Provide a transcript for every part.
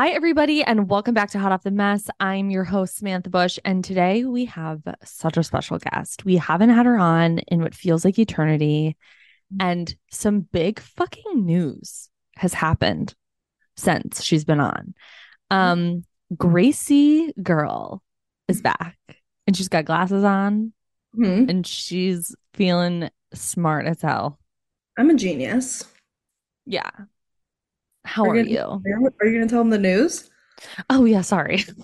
Hi, everybody, and welcome back to Hot Off the Mess. I'm your host, Samantha Bush, and today we have such a special guest. We haven't had her on in what feels like eternity, and some big fucking news has happened since she's been on. Um, Gracie Girl is back, and she's got glasses on, Mhm. and she's feeling smart as hell. I'm a genius. Yeah. How Are are you you? Are you going to tell them the news? Oh, yeah, sorry.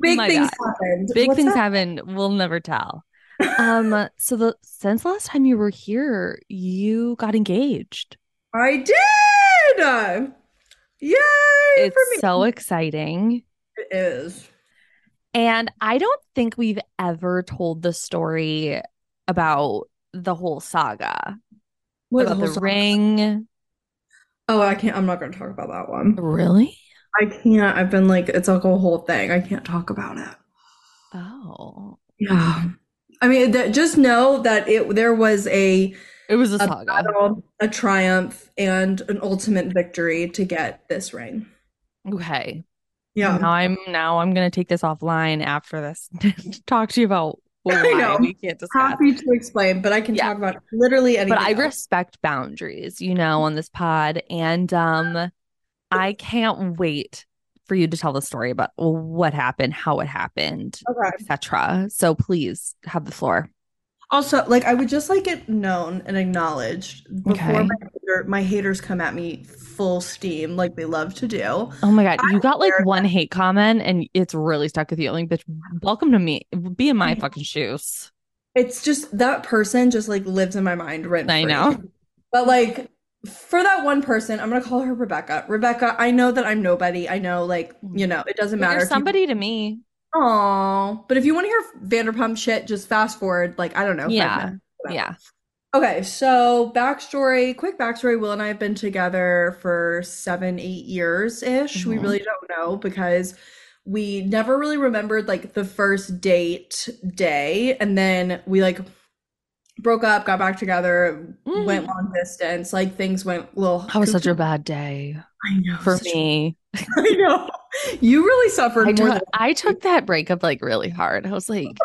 Big my things God. happened. Big What's things up? happen. We'll never tell. Um, so the since last time you were here, you got engaged. I did. Yay It's for me. so exciting. it is. And I don't think we've ever told the story about the whole saga. What, about the the, ring. Oh, I can't. I'm not going to talk about that one. Really? I can't. I've been like, it's like a whole thing. I can't talk about it. Oh. Yeah. I mean, th- just know that it there was a It was a a saga. battle, a triumph, and an ultimate victory to get this ring. Okay. Yeah. Now I'm now I'm gonna take this offline after this to talk to you about I why know. we can't discuss. Happy to explain, but I can Yeah. talk about literally anything. but I else. respect boundaries, you know, on this pod. And um I can't wait for you to tell the story about what happened, how it happened, Okay. etc. So please have the floor. Also, like I would just like it known and acknowledged before Okay. my, hater, my haters come at me full steam, like they love to do. Oh my god, I you got like one hate comment and it's really stuck with you. Like, bitch, welcome to me. Be in my fucking shoes. It's just that person just like lives in my mind rent I know. But like for that one person, I'm gonna call her Rebecca. Rebecca, I know that I'm nobody. I know, like you know, it doesn't matter. You're if you- somebody to me. Aw, but if you want to hear Vanderpump shit, just fast forward. Like I don't know. Yeah. minutes. Yeah. Okay, so backstory, quick backstory. Will and I have been together for seven, eight years ish. We Mhm. really don't know because we never really remembered like the first date day. And then we like broke up, got back together, Mm. went long distance. Like things went a little. That was such a bad day I know. for me. I know. You really suffered I more took than I took that breakup like really hard. I was like,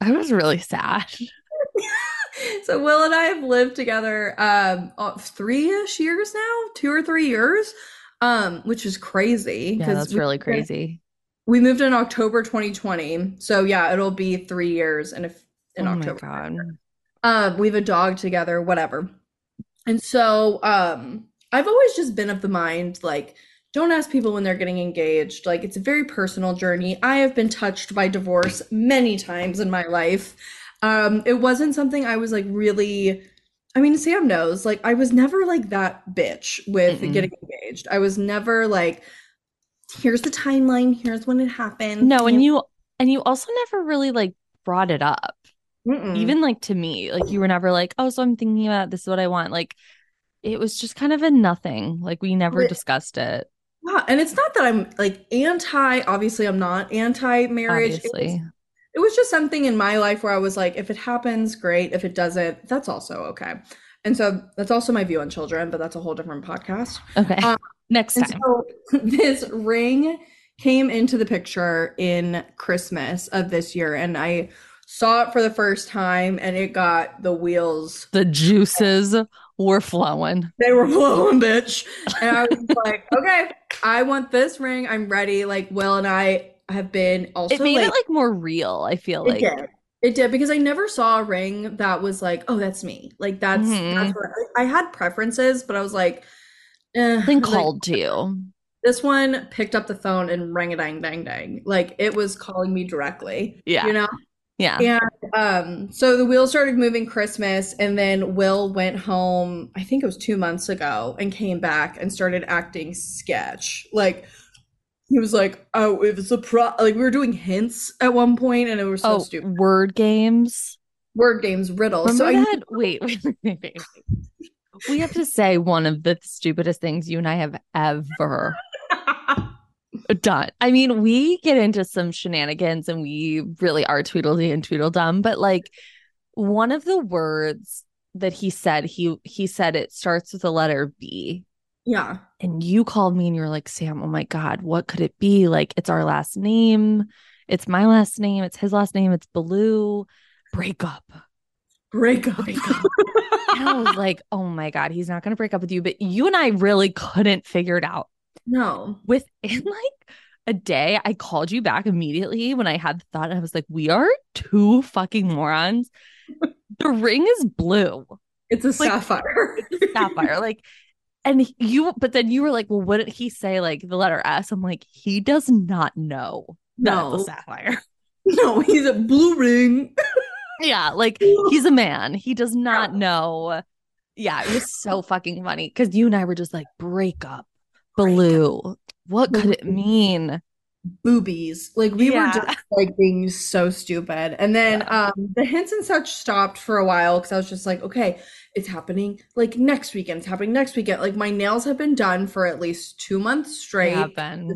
I was really sad. So Will and I have lived together um three-ish years now, two or three years, um, which is crazy Yeah, that's we really crazy. We moved in October 2020, so yeah, it'll be three years in if in oh my October. Um, we have a dog together, whatever. And so, um, I've always just been of the mind like, don't ask people when they're getting engaged. Like, it's a very personal journey. I have been touched by divorce many times in my life. Um, it wasn't something I was like really. I mean, Sam knows, like, I was never like that bitch with Mm-mm. getting engaged. I was never like, here's the timeline, here's when it happened. No, and you and you also never really like brought it up. Mm-mm. Even like to me, like you were never like, "Oh, so I'm thinking about this is what I want." Like it was just kind of a nothing. Like we never discussed it. Yeah, and it's not that I'm like anti, obviously I'm not anti-marriage. It was, Obviously. it was just something in my life where I was like, if it happens, great. If it doesn't, that's also okay. And so that's also my view on children, but that's a whole different podcast. Okay. Um, Next time. so this ring came into the picture in Christmas of this year and I saw it for the first time and it got the wheels. The juices were flowing. They were flowing, bitch. And I was like, okay, I want this ring. I'm ready. Like Will and I have been also It made like, it like more real, I feel it like. did. It did because I never saw a ring that was like, oh, that's me. Like that's Mhm. that's what I, I had preferences, but I was like, eh, Something like, called to you. this one picked up the phone and rang a dang dang dang. Like it was calling me directly. Yeah. You know? Yeah. And um, so the wheel started moving Christmas, and then Will went home, I think it was two months ago, and came back and started acting sketch. Like he was like, Oh, it was a pro like we were doing hints at one point, and it was so oh, stupid. word games. Word games, riddles. Remember so I that? Wait, wait, wait, wait, wait. We have to say one of the stupidest things you and I have ever done. I mean, we get into some shenanigans and we really are Tweedledee and Tweedledum, but like one of the words that he said, he he said it starts with the letter B. yeah. And you called me and you were like, Sam, oh my God, what could it be? Like, it's our last name. It's my last name. It's his last name. It's Baloo. Break up. Break up. Break up. And I was like, oh my God, he's not going to break up with you. But you and I really couldn't figure it out. No. Within like a day, I called you back immediately when I had the thought. I was like, we are two fucking morons. The ring is blue, It's a sapphire. sapphire. Like, and you, but then you were like, well, wouldn't he say like the letter S? I'm like, he does not know No. a sapphire. No, he's a blue ring. Yeah, like he's a man. He does not know. Yeah, it was so fucking funny because you and I were just like, break up, Baloo. What could it mean? boobies. Like we were just like being so stupid. And then um the hints and such stopped for a while because I was just like, okay, it's happening like next weekend. It's happening next weekend. Like my nails have been done for at least two months straight. Yeah, Ben.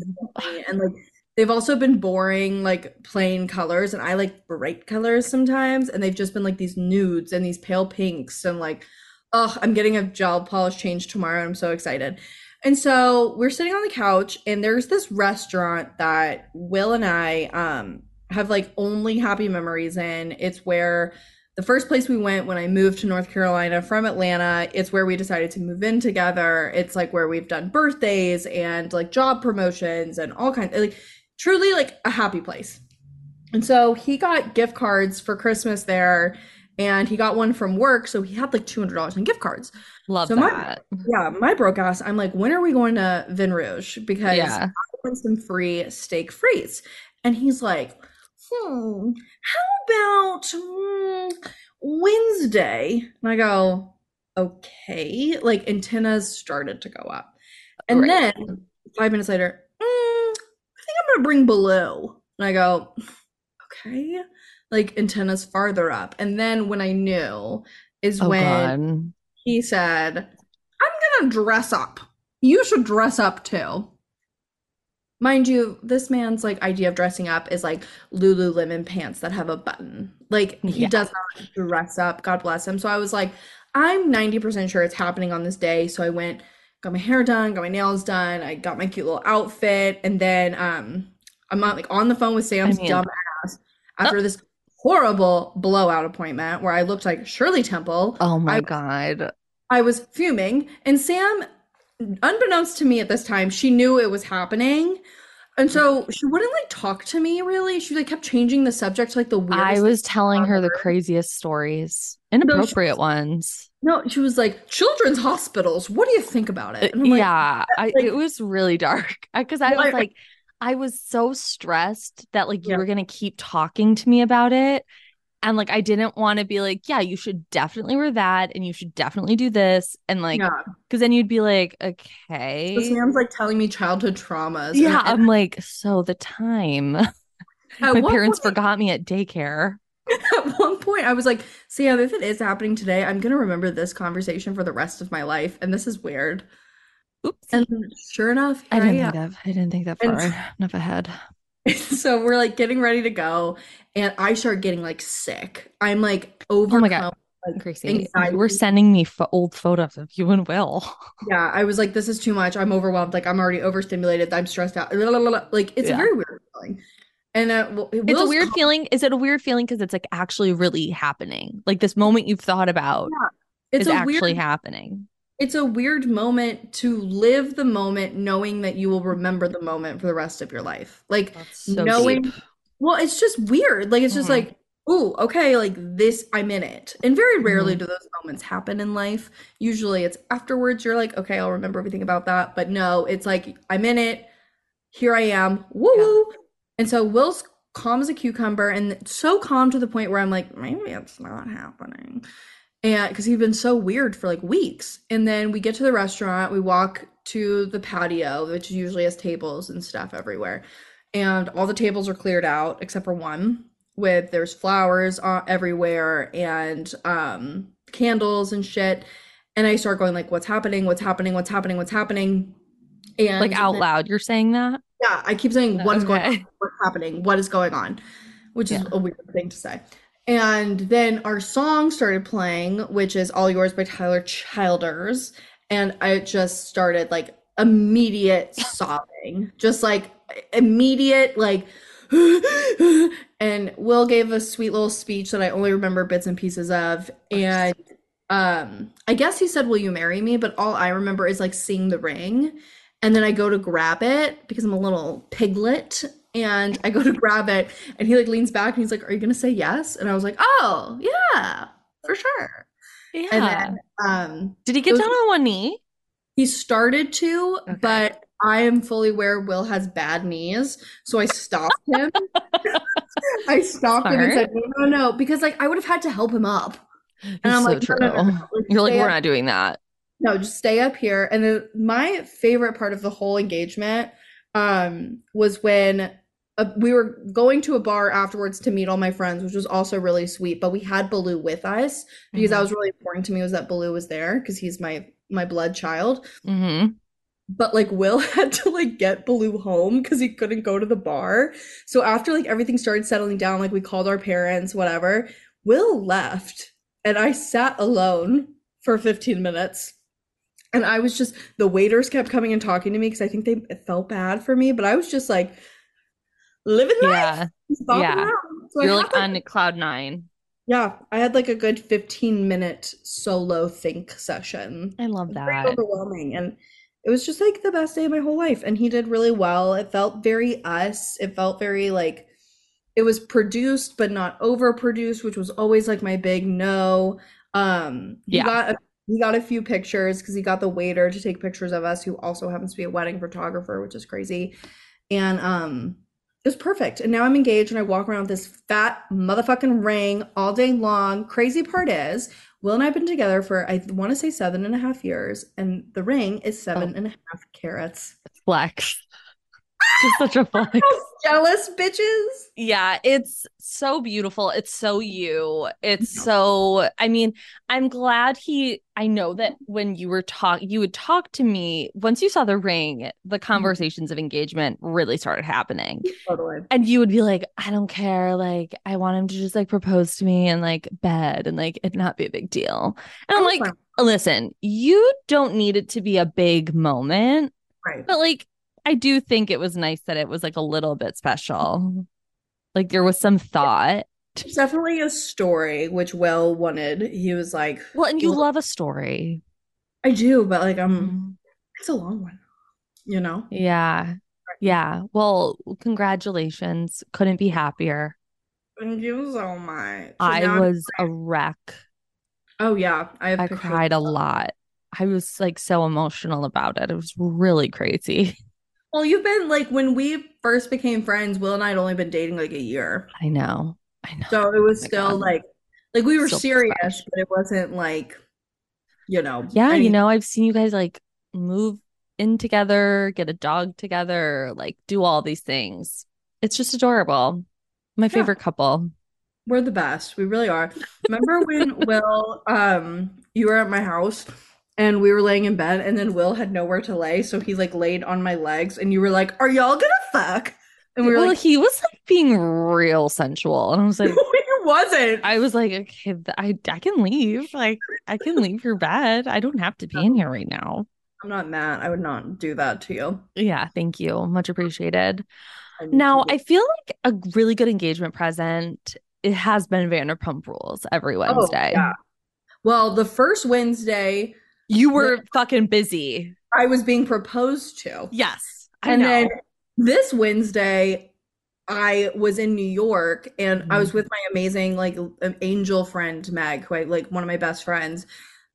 And like they've also been boring, like plain colors, and I like bright colors sometimes. And they've just been like these nudes and these pale pinks and like, oh, I'm getting a gel polish change tomorrow. I'm so excited. And so we're sitting on the couch, and there's this restaurant that Will and I um have like only happy memories in. It's where the first place we went when I moved to North Carolina from Atlanta. It's where we decided to move in together. It's like where we've done birthdays and like job promotions and all kinds of like truly like a happy place. And so he got gift cards for Christmas there and he got one from work. So he had like $200 in gift cards. Love So my- that. Yeah, my broke ass. I'm like, when are we going to Vin Rouge? Because Yeah. I want some free steak freeze. And he's like, hmm, how about hmm, Wednesday? And I go, okay. Like antennas started to go up. And Right. then five minutes later, mm, I think I'm gonna bring Baloo. And I go, okay. Like antennas farther up. And then when I knew is Oh when God. he said, I'm gonna dress up. You should dress up too. Mind you, this man's like idea of dressing up is like Lululemon pants that have a button. Like he Yeah. does not dress up. God bless him. So I was like, I'm 90% sure it's happening on this day. So I went, got my hair done, got my nails done, I got my cute little outfit, and then um I'm on like on the phone with Sam's mean- dumb ass after this horrible blowout appointment where I looked like Shirley Temple. Oh my I- God. I was fuming, and Sam, unbeknownst to me at this time, she knew it was happening. And so she wouldn't like talk to me really. She like kept changing the subject to like the weirdest. I was telling her the craziest stories, inappropriate ones. no, she was like children's hospitals. What do you think about it? And I'm like, yeah, I, like- it was really dark because I was like, I was so stressed that like you Yeah. were gonna keep talking to me about it, and like I didn't want to be like, yeah, you should definitely wear that, and you should definitely do this, and like, yeah. because then you'd be like, So okay, Sam's like telling me childhood traumas. yeah, I'm like, so the time my parents point- forgot me at daycare. At one point, I was like, Sam, if it is happening today, I'm gonna remember this conversation for the rest of my life, and this is weird. Oops, And sure enough, I didn't am. think that. I didn't think that And- far enough ahead. so we're like getting ready to go and i start getting like sick i'm like Oh my overcome God. like Gracie, anxiety. you were sending me fo- old photos of you and Will. Yeah, I was like, this is too much. I'm overwhelmed. Like I'm already overstimulated. I'm stressed out. Like it's Yeah. a very weird feeling. And uh, Will- It's a weird calm- feeling. Is it a weird feeling because it's like actually really happening? Like this moment you've thought about It's is a actually weird. happening. It's a weird moment to live the moment, knowing that you will remember the moment for the rest of your life. Like so knowing. deep. Well, it's just weird. Like it's just Mhm. like, oh, okay, like this, I'm in it. And very rarely Mhm. do those moments happen in life. Usually it's afterwards, you're like, okay, I'll remember everything about that. But no, it's like, I'm in it. Here I am. Woo woo. And so Will's calm as a cucumber and so calm to the point where I'm like, maybe it's not happening. And because he's been so weird for like weeks. And then we get to the restaurant, we walk to the patio, which usually has tables and stuff everywhere. And all the tables are cleared out except for one with there's flowers uh, everywhere and um candles and shit. And I start going like, what's happening? What's happening? What's happening? What's happening? And Like out loud, you're saying that? yeah, I keep saying what is going on, what's happening, what is going on, which is Yeah. a weird thing to say. And then our song started playing, which is All Yours by Tyler Childers. And I just started like immediate sobbing, just like immediate, like, and Will gave a sweet little speech that I only remember bits and pieces of. And um, I guess he said, Will you marry me? But all I remember is like seeing the ring. And then I go to grab it because I'm a little piglet. And I go to grab it, and he like leans back and he's like, Are you gonna say yes? And I was like, Oh, yeah, for sure. Yeah. And then um Did he get was- down on one knee? he started to, Okay. but I am fully aware Will has bad knees. So I stopped him. I stopped him and said, No, no, no, because like I would have had to help him up. And It's I'm so like, true. no, no, no. Like, You're like, we're up not doing that. No, just stay up here. And then my favorite part of the whole engagement um was when uh, we were going to a bar afterwards to meet all my friends, which was also really sweet. But we had Baloo with us because that Mhm. was really important to me was that Baloo was there because he's my my blood child. hmm But like Will had to like get Baloo home because he couldn't go to the bar. So after like everything started settling down, like we called our parents, whatever, Will left and I sat alone for 15 minutes. And I was just the waiters kept coming and talking to me because I think they felt bad for me, but I was just like living life. Yeah. yeah. So You're like on cloud nine. yeah, I had like a good 15 minute solo think session I love that. overwhelming and it was just like the best day of my whole life and he did really well it felt very us it felt very like it was produced but not overproduced which was always like my big no um he Yeah. got a, he got a few pictures because he got the waiter to take pictures of us who also happens to be a wedding photographer which is crazy and um it was perfect and now i'm engaged and i walk around with this fat motherfucking ring all day long crazy part is Will and I have been together for I want to say seven and a half years, and the ring is seven Oh. and a half carats. Flex. Just such a flex. Jealous bitches. Yeah, it's so beautiful. It's so you. It's Yeah. so, I mean, I'm glad he, I know that when you were talk, you would talk to me once you saw the ring, the mm-hmm. conversations of engagement really started happening. Totally. And you would be like, I don't care. Like, I want him to just like propose to me in like bed and like it not be a big deal. And I'm like, listen, you don't need it to be a big moment, right. but like, I do think it was nice that it was like a little bit special. Like there was some thought. It's definitely a story which Will wanted. He was like, Well, and you love a story. I do, but like I'm Mm. it's a long one. You know? Yeah. Yeah. Well, congratulations. Couldn't be happier. Thank you so much. I now was a wreck. Oh yeah. I have I cried a lot. I was like so emotional about it. It was really crazy. Well, you've been like when we first became friends, Will and I had only been dating like a year. I know. I know. So it was Oh still God. like like we were serious, fresh. but it wasn't like you know. Yeah, you know, I've seen you guys like move in together, get a dog together, like do all these things. It's just adorable. My Yeah. favorite couple. We're the best. We really are. Remember when Will, um, you were at my house and we were laying in bed and then Will had nowhere to lay, so he like laid on my legs and you were like, "Are y'all gonna fuck?" And we were well, like, he was like being real sensual. And I was like, "We wasn't. I was like, okay, I I can leave. Like, I can leave your bed. I don't have to be in here right now. I'm not mad. I would not do that to you. Yeah, thank you. Much appreciated. I need Now, I feel like a really good engagement present. It has been Vanderpump Rules every Oh, Wednesday. yeah. Well, the first Wednesday You were fucking busy. I was being proposed to. Yes, I and know. then this Wednesday, I was in New York and I Mm. was with my amazing like angel friend Meg, who I like one of my best friends,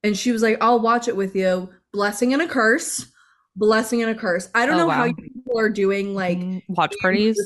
and she was like, "I'll watch it with you." Blessing and a curse, blessing and a curse. I don't Oh, know how wow. you people are doing like Mm, watch parties.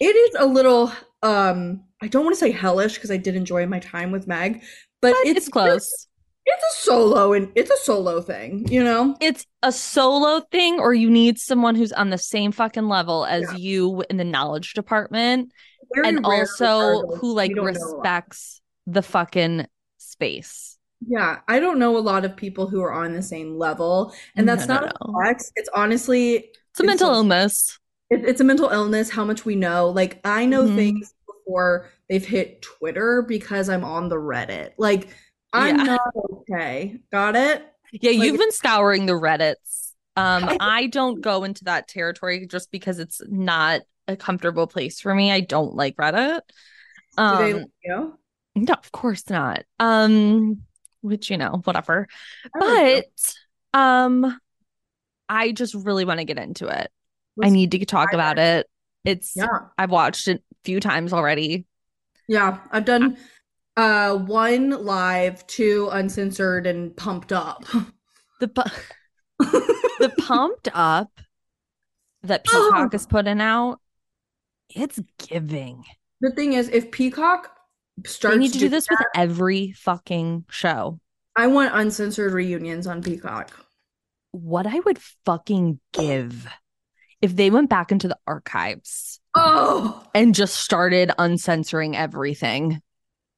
it is a little um I don't want to say hellish because I did enjoy my time with Meg, but, But it's it's close. It's a solo and it's a solo thing, you know? It's a solo thing, or you need someone who's on the same fucking level as Yeah. you in the knowledge department, Very and also who like we don't know a lot. respects the fucking space. Yeah, I don't know a lot of people who are on the same level, and that's No, no, not a no. flex. It's honestly It's a It's mental a- illness. it, it's a mental illness. How much we know, like I know Mhm. things before they've hit Twitter because I'm on the Reddit. Like I'm Yeah. not okay. Got it? Yeah, Like- you've been scouring the Reddits. Um, I- I don't go into that territory just because it's not a comfortable place for me. I don't like Reddit. Do they, Um, you no, of course not. Um, which you know, whatever. I like. But um, I just really want to get into it. I Let's need to talk about it. It's Yeah, I've watched it a few times already. yeah. I've done uh one live, two uncensored, and pumped up. The pu- the pumped up that Peacock is putting out, it's giving. The thing is, if Peacock starts They need to do this with every fucking show. I want uncensored reunions on Peacock. What I would fucking give if they went back into the archives Oh, and just started uncensoring everything.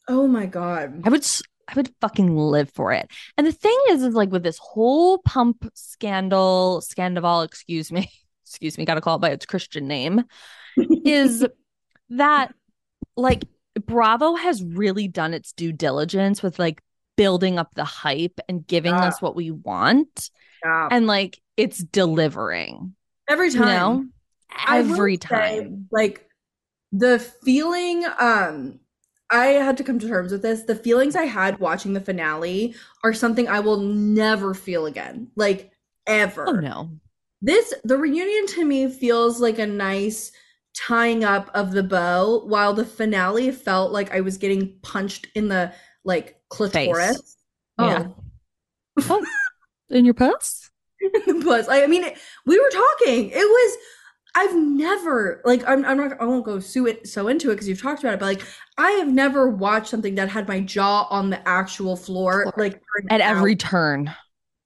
Oh my God. I would I would fucking live for it. And the thing is is like with this whole pump scandal, scandal, excuse me, excuse me, got to call it by its Christian name, is that like Bravo has really done its due diligence with like building up the hype and giving Yeah. us what we want Yeah. and like it's delivering, Every you time. know? I will Every say, time. like the feeling, um, I had to come to terms with this. The feelings I had watching the finale are something I will never feel again. Like ever. Oh no. This the reunion to me feels like a nice tying up of the bow, while the finale felt like I was getting punched in the like clitoris. Oh. Yeah. Oh, Oh, in your puss? Plus, I, I mean, it- we were talking. It was. I've never like. I'm. I'm not. I won't go so it so into it because you've talked about it. But like, I have never watched something that had my jaw on the actual floor, Floor. like At every hour. turn.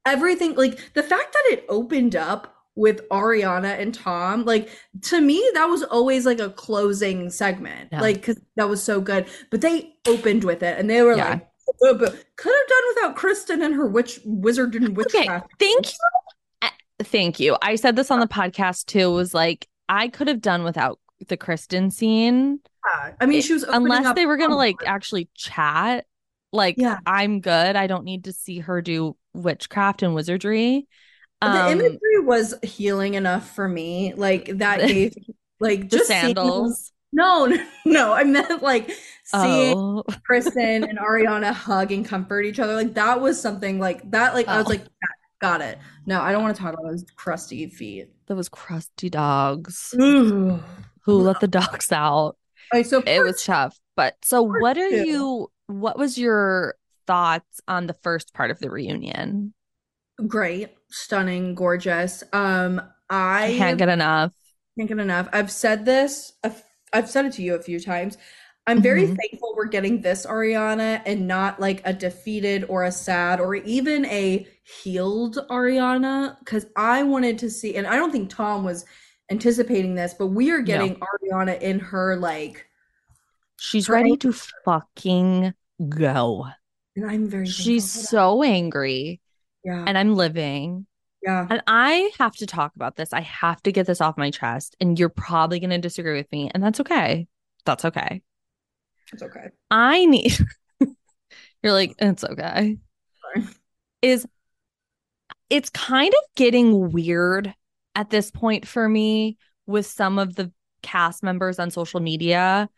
everything. Like the fact that it opened up with Ariana and Tom, like to me, that was always like a closing segment. Yeah. Like because that was so good. But they opened with it, and they were Yeah. like. "Uh, could have done without Kristen and her witch wizard and witchcraft. Thank you. Uh, Thank you. I said this on the podcast too. Was like I could have done without the Kristen scene, Yeah. I mean, she was unless up they were gonna like actually chat. Like Yeah. I'm good. I don't need to see her do witchcraft and wizardry. the Um, imagery was healing enough for me. Like that gave like the just seeing- sandals. no, no, no. I meant like seeing Oh, Kristen and Ariana hug and comfort each other. Like that was something like that. Like I was Oh. like, "Yeah, got it. No, I don't want to talk about those crusty feet. those crusty dogs. Ooh. Who let the dogs out? Like, so It was tough. But so what are two. you what was your thoughts on the first part of the reunion? great, stunning, gorgeous. Um, I Can't get enough. can't get enough. I've said this. I've, said it to you a few times. I'm very Mhm. thankful we're getting this Ariana and not like a defeated or a sad or even a healed Ariana because I wanted to see, and I don't think Tom was anticipating this, but we are No. getting Ariana in her like, She's Her ready to fucking go. and I'm very She's so angry yeah, and I'm living. yeah. And I have to talk about this. I have to get this off my chest. And you're probably going to disagree with me. And that's okay. That's okay. It's okay. I need You're like, it's okay. Sorry. Is it's kind of getting weird at this point for me with some of the cast members on social media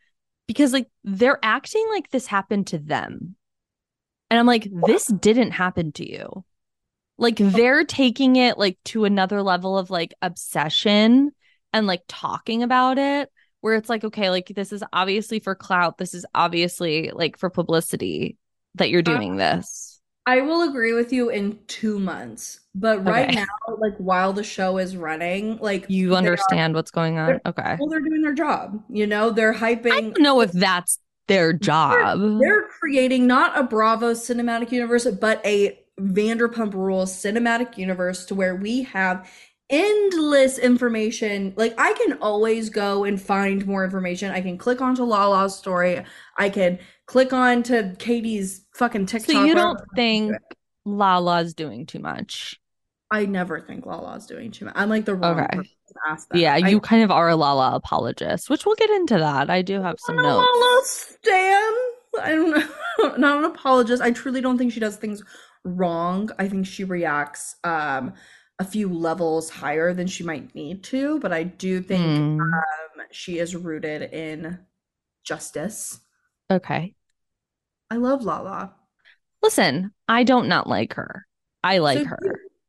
because like they're acting like this happened to them. And I'm like, this didn't happen to you. Like they're taking it like to another level of like obsession and like talking about it where it's like, okay, like this is obviously for clout. This is obviously like for publicity that you're uh-huh. doing this. I will agree with you in two months, but right Okay. now, like while the show is running, like You they are- understand what's going on? Okay. well, they're doing their job. You know, they're hyping. I don't know if that's their job. They're creating not a Bravo cinematic universe, but a Vanderpump Rules cinematic universe to where we have endless information. Like I can always go and find more information. I can click onto Lala's story. I can click on to Katie's fucking TikTok. So you don't think Lala's doing too much? I never think Lala's doing too much. I'm like the wrong Okay. person to ask that. Yeah, I- you kind of are a Lala apologist, which we'll get into that. I do have some notes. Lala stan. I don't know. Not an apologist. I truly don't think she does things wrong. I think she reacts um a few levels higher than she might need to, but I do think Hmm, um she is rooted in justice. Okay. I love Lala. Listen, I don't not like her. I like So her.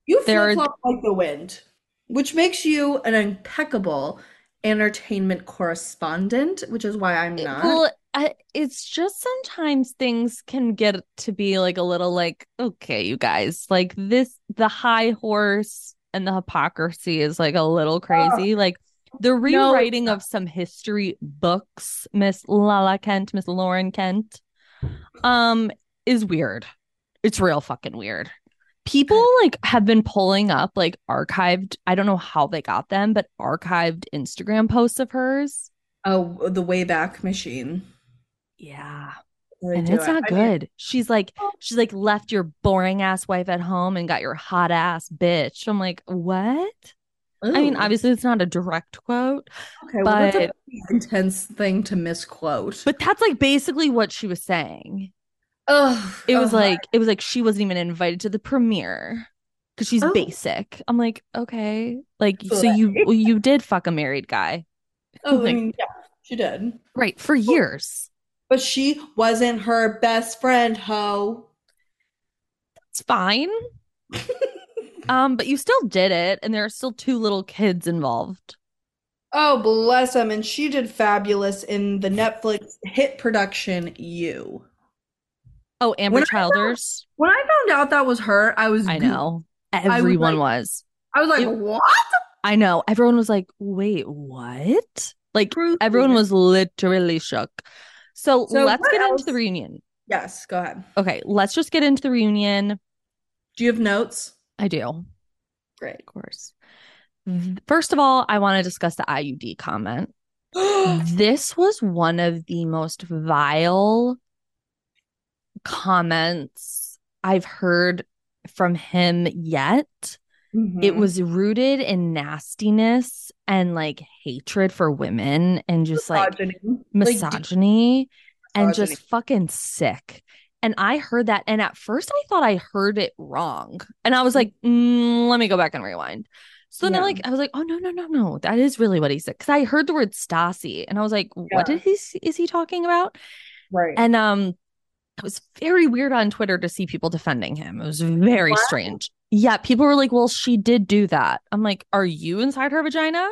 You, you are- flip flop like the wind, which makes you an impeccable entertainment correspondent, which is why I'm not. Well, I, it's just sometimes things can get to be like a little like, okay, you guys, like this, the high horse and the hypocrisy is like a little crazy. Like the rewriting not. of some history books, Miss Lala Kent, Miss Lauren Kent, um, is weird. It's real fucking weird. People like have been pulling up like archived, I don't know how they got them, but archived Instagram posts of hers. Oh, the Wayback Machine. Yeah. And it's it. not I mean, good. She's like, she's like left your boring ass wife at home and got your hot ass bitch. I'm like, what? I mean, obviously it's not a direct quote, okay, well, that's a but- intense thing to misquote. but that's like basically what she was saying. Ugh, It was ugh. like, it was like she wasn't even invited to the premiere because she's Oh. basic. I'm like, okay, like So so you you did fuck a married guy, oh, I mean, yeah, she did, right? For years. but she wasn't her best friend, ho. It's fine. Um, but you still did it, and there are still two little kids involved. Oh, bless him. And she did fabulous in the Netflix hit production You. Oh, Ambyr When I found- Childers. When I found out that was her, I was I know. was Everyone like- was. I was like, It- what? I know. Everyone was like, wait, what? Like Truthfully. everyone was literally shook. So, So let's get into the reunion. Yes, go ahead. Okay, let's just get into the reunion. Do you have notes? I do, Great. of course. First of all, I want to discuss the IUD comment. This was one of the most vile comments I've heard from him yet. It Mhm. was rooted in nastiness and like hatred for women and just like Misogyny. Like, deep misogyny and misogyny. just fucking sick. And I heard that. And at first, I thought I heard it wrong. And I was like, mm, let me go back and rewind. So then I like, I was like, oh, no, no, no, no. That is really what he said. Cause I heard the word Stassi and I was like, Yeah. what did he, is he talking about? Right. And, um, it was very weird on Twitter to see people defending him. It was very What? strange. Yeah. People were like, well, she did do that. I'm like, are you inside her vagina?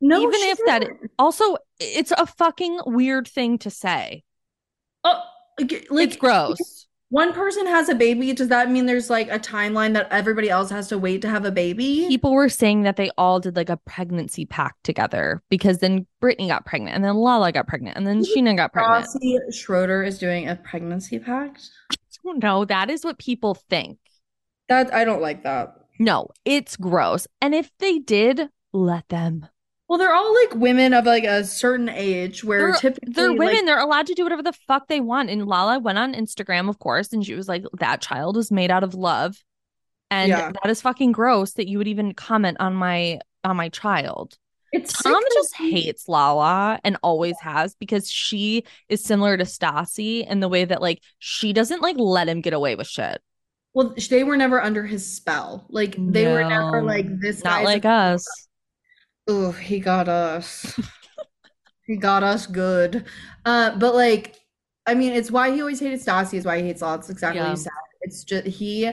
no, even if that- didn't. Also, it's a fucking weird thing to say. Oh, like, like it's gross. One person has a baby. Does that mean there's like a timeline that everybody else has to wait to have a baby? People were saying that they all did like a pregnancy pact together because then Brittany got pregnant and then Lala got pregnant and then Scheana got pregnant. Stassi Schroeder is doing a pregnancy pact. No, that is what people think. That I don't like that. No, it's gross. And if they did, let them. Well, they're all like women of like a certain age where They're- typically They're like, women. They're allowed to do whatever the fuck they want. And Lala went on Instagram, of course, and she was like, that child was made out of love. And Yeah. that is fucking gross that you would even comment on my on my child. It's Tom just hates Lala and always has because she is similar to Stassi in the way that like she doesn't like let him get away with shit. Well, they were never under his spell. Like they were never like this Not like us. Oh, he got us. he got us good. Uh, but like, I mean, it's why he always hated Stassi, is why he hates. It's exactly Yeah. you said. It's just he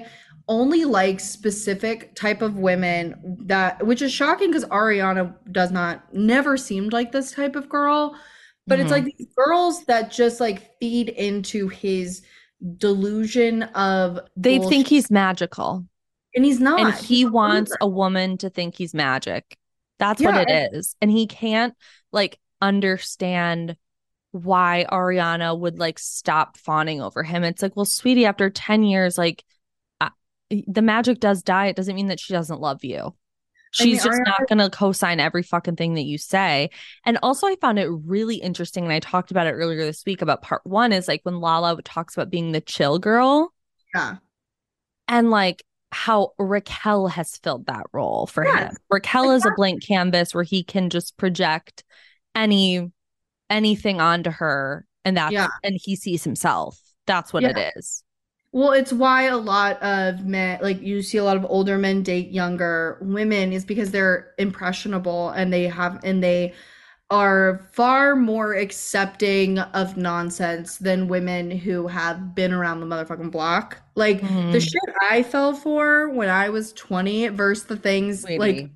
only likes specific type of women that, which is shocking because Ariana does not, never seemed like this type of girl. But it's Mhm. like these girls that just like feed into his delusion of They bullshit. think he's magical. and he's not. and he He's wants a woman to think he's magic. That's Yeah, what it is. And he can't like understand why Ariana would like stop fawning over him. It's like, well, sweetie, after 10 years, like uh, the magic does die. It doesn't mean that she doesn't love you. I mean, She's just Ariana- not going to co sign every fucking thing that you say. And also, I found it really interesting. And I talked about it earlier this week about part one is like when Lala talks about being the chill girl Yeah. and like how Raquel has filled that role for him. Raquel is a blank canvas where he can just project any anything onto her and that's Yeah. and he sees himself. That's what Yeah. it is. Well, it's why a lot of men, like you see a lot of older men date younger women, is because they're impressionable and they have, and they are far more accepting of nonsense than women who have been around the motherfucking block. Like the Mhm. shit I fell for when I was 20 versus the things like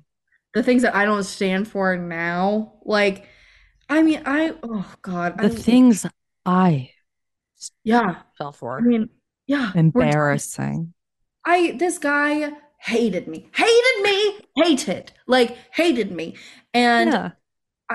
the things that I don't stand for now. Like, I mean, I, oh God, the I, things I yeah, fell for. I mean, yeah, Embarrassing. I this guy hated me, hated me, hated, like hated me, and yeah.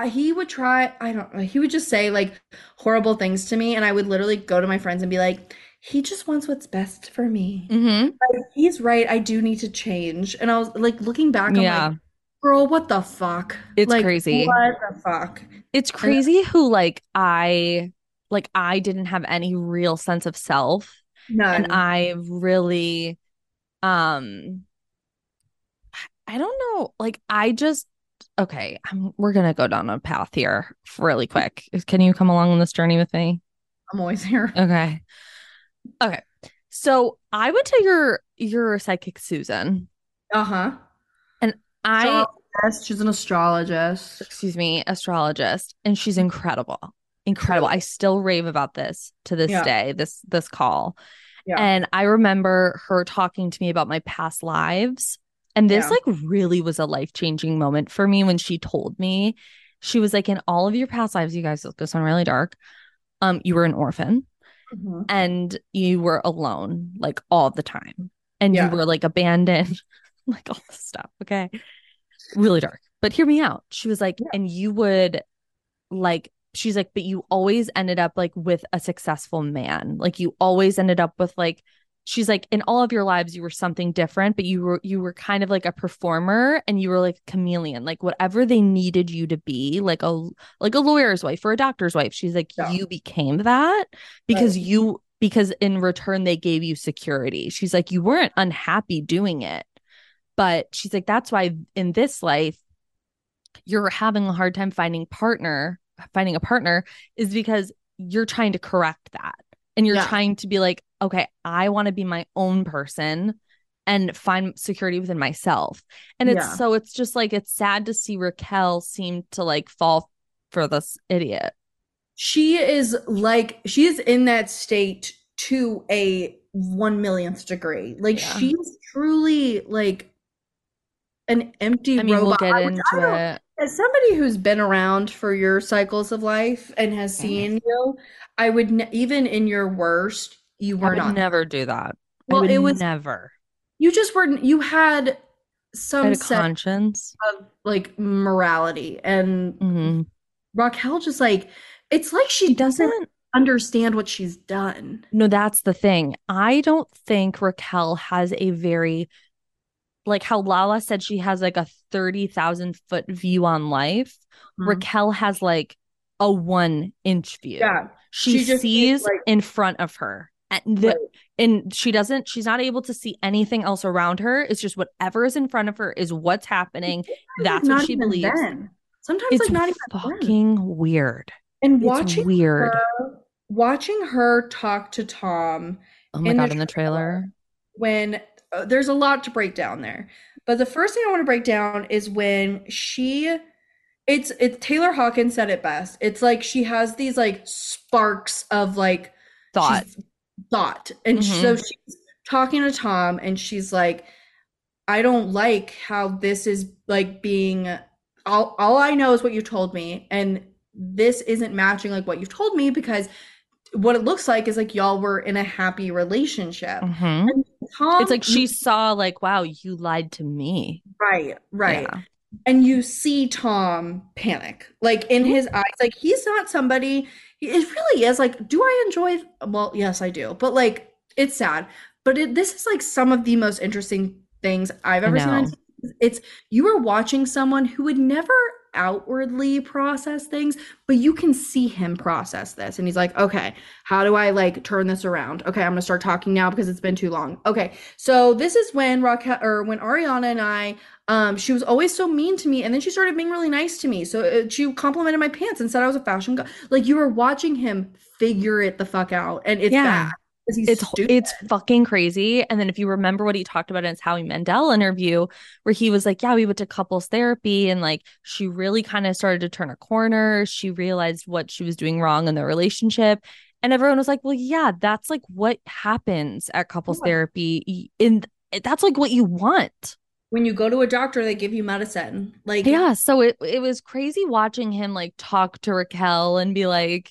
He would try. I don't know. He would just say like horrible things to me, and I would literally go to my friends and be like, "He just wants what's best for me. mm-hmm. Like, he's right. I do need to change." And I was like, looking back, I'm Yeah. like, "Girl, what the fuck? It's Like, crazy. What the fuck?" It's crazy who like I like I didn't have any real sense of self. None. and I really um I don't know like I just okay I'm, we're gonna go down a path here really quick can you come along on this journey with me I'm always here. okay okay so I went to your your psychic Susan Uh huh. And I she's an astrologist. excuse me astrologist and she's incredible incredible I still rave about this to this Yeah. day this this call Yeah. And I remember her talking to me about my past lives. And this Yeah. like really was a life-changing moment for me when she told me. She was like, in all of your past lives, you guys this sound really dark. Um, you were an orphan Mhm. and you were alone like all the time. And Yeah. you were like abandoned, like all this stuff. Okay. Really dark. But hear me out. She was like, Yeah. and you would like she's like, but you always ended up like with a successful man. Like you always ended up with like she's like in all of your lives you were something different, but you were you were kind of like a performer and you were like a chameleon, like whatever they needed you to be, like a like a lawyer's wife or a doctor's wife. She's like, Yeah. you became that because Right. you because in return they gave you security. She's like, you weren't unhappy doing it. But she's like, that's why in this life, you're having a hard time finding partner, finding a partner is because you're trying to correct that. And you're Yeah. trying to be like, okay, I want to be my own person and find security within myself. And it's Yeah. so it's just like it's sad to see Raquel seem to like fall for this idiot. She is like she is in that state to a one millionth degree. Like Yeah. she's truly like an empty I mean, we'll robot. get into it. As somebody who's been around for your cycles of life and has seen you, I would ne- even in your worst, you I were would not. never do that. Well, it was- never. You just were. You had some had conscience. of like morality, and Mhm. Raquel just like it's like she doesn't understand what she's done. No, that's the thing. I don't think Raquel has a very like how Lala said she has like a 30,000 foot view on life. Mhm. Raquel has like a one inch view. Yeah, She, she sees like- in front of her. And the Right. and she doesn't she's not able to see anything else around her. It's just whatever is in front of her is what's happening. It's That's what she believes. Then. Sometimes It's like not even fucking weird. And It's watching weird. her, watching her talk to Tom Oh my in the god, in the trailer. when uh, there's a lot to break down there. But the first thing I want to break down is when she it's it's Taylor Hawkins said it best. It's like she has these like sparks of like Thought. thought. And Mhm. so she's talking to Tom and she's like I don't like how this is like being all all I know is what you told me and this isn't matching like what you've told me because what it looks like is like y'all were in a happy relationship. Mhm. Tom, It's like she saw like, wow, you lied to me. right, right. Yeah. And you see Tom panic, like in Mhm. his eyes. Like he's not somebody. he- It really is like, do I enjoy? Well, yes, I do. But like, it's sad. But it, this is like some of the most interesting things I've ever seen. on know. TV. It's you are watching someone who would never outwardly process things, but you can see him process this. And he's like, okay, how do I like turn this around? Okay, I'm gonna start talking now because it's been too long. Okay, so this is when Raquel or when Ariana and I um she was always so mean to me and then she started being really nice to me so uh, she complimented my pants and said i was a fashion guy like you were watching him figure it the fuck out and it's Yeah. bad It's stupid. it's fucking crazy. And then if you remember what he talked about in his Howie Mandel interview, where he was like, Yeah, we went to couples therapy and like she really kind of started to turn a corner. She realized what she was doing wrong in the relationship. And everyone was like, Well, yeah, that's like what happens at couples Yeah. therapy. In that's like what you want. when you go to a doctor they give you medicine like Yeah, so it it was crazy watching him like talk to Raquel and be like,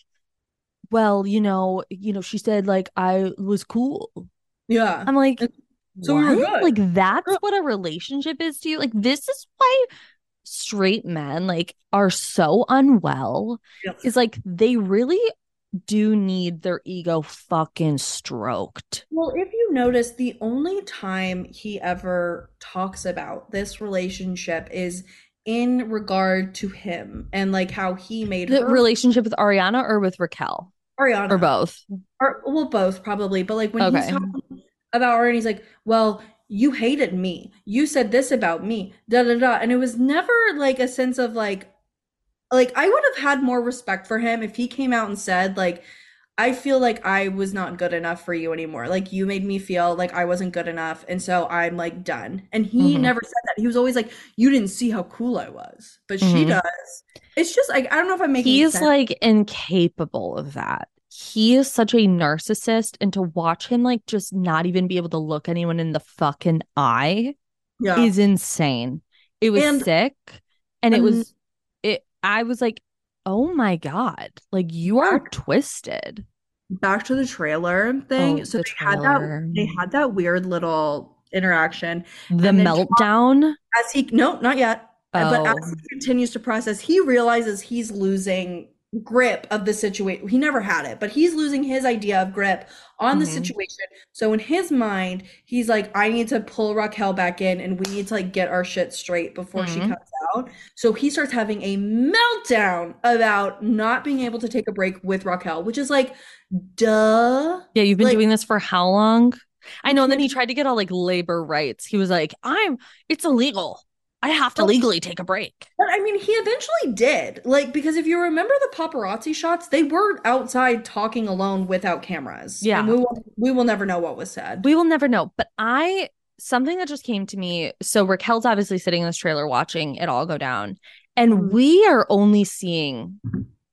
"Well, you know, you know, she said like I was cool." yeah I'm like, So we were good." Like that's Yeah. what a relationship is to you? Like this is why straight men like are so unwell. Yeah. Is like they really do need their ego fucking stroked. well if you notice the only time he ever talks about this relationship is in regard to him and like how he made The her relationship with Ariana or with Raquel Ariana or both. Or well, both probably. But like when he's Okay. talking about her, and he's like, "Well, you hated me. You said this about me." Da da da. And it was never like a sense of like, like I would have had more respect for him if he came out and said like, "I feel like I was not good enough for you anymore. Like you made me feel like I wasn't good enough, and so I'm like done." And he Mhm. never said that. He was always like, "You didn't see how cool I was," but she Mhm. does. It's just like I don't know if I'm making He's sense. like incapable of that. He is such a narcissist, and to watch him like just not even be able to look anyone in the fucking eye yeah. is insane. It was And- sick, and it Um, was it. I was like, oh my god, like you are Back- twisted. back to the trailer thing. Oh, so the they had that they had that weird little interaction The meltdown. as he no, not yet. Uh, But Oh, as he continues to process, he realizes he's losing grip of the situation. He never had it, but he's losing his idea of grip on the Mhm. situation. So in his mind, he's like, I need to pull Raquel back in and we need to like get our shit straight before she Mhm. comes out. So he starts having a meltdown about not being able to take a break with Raquel, which is like, duh. yeah. You've been like- doing this for how long? I know. And then he tried to get all like labor rights. He was like, I'm. It's illegal. I have to legally take a break. But I mean, he eventually did. Like, because if you remember the paparazzi shots, they were outside talking alone without cameras. Yeah. And we will we will never know what was said. We will never know. But I something that just came to me. So Raquel's obviously sitting in this trailer watching it all go down. And Mhm. we are only seeing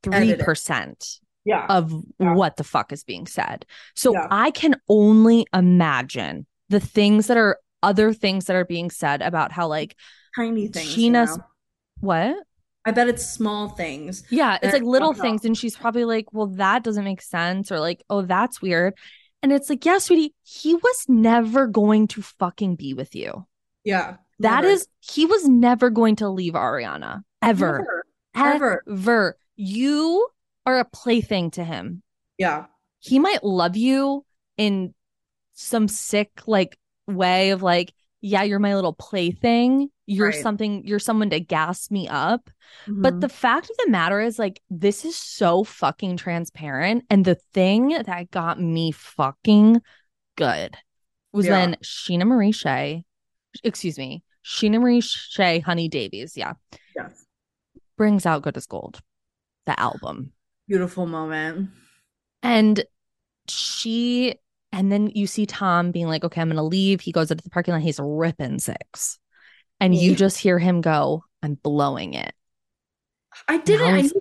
3% yeah. of Yeah. what the fuck is being said. So Yeah. I can only imagine the things that are other things that are being said about how like Tiny things. you Scheana's know? what? I bet it's small things. Yeah, it's like little things. And she's probably like, well, that doesn't make sense. Or like, oh, that's weird. And it's like, yeah, sweetie, he was never going to fucking be with you. Yeah. That never. is, he was never going to leave Ariana ever. Never. Ever. Ever. You are a plaything to him. Yeah. He might love you in some sick, like, way of like, yeah, you're my little plaything. You're Right. something, you're someone to gas me up. Mhm. But the fact of the matter is, like, this is so fucking transparent. And the thing that got me fucking good was Yeah. when Scheana Marie Shay, excuse me, Scheana Marie Shay, Honey Davies, yeah, yes. brings out Good as Gold, the album. Beautiful moment. And she, and then you see Tom being like, okay, I'm to leave. He goes into the parking lot. He's ripping six. And you just hear him go, I'm blowing it. I didn't. I, need to,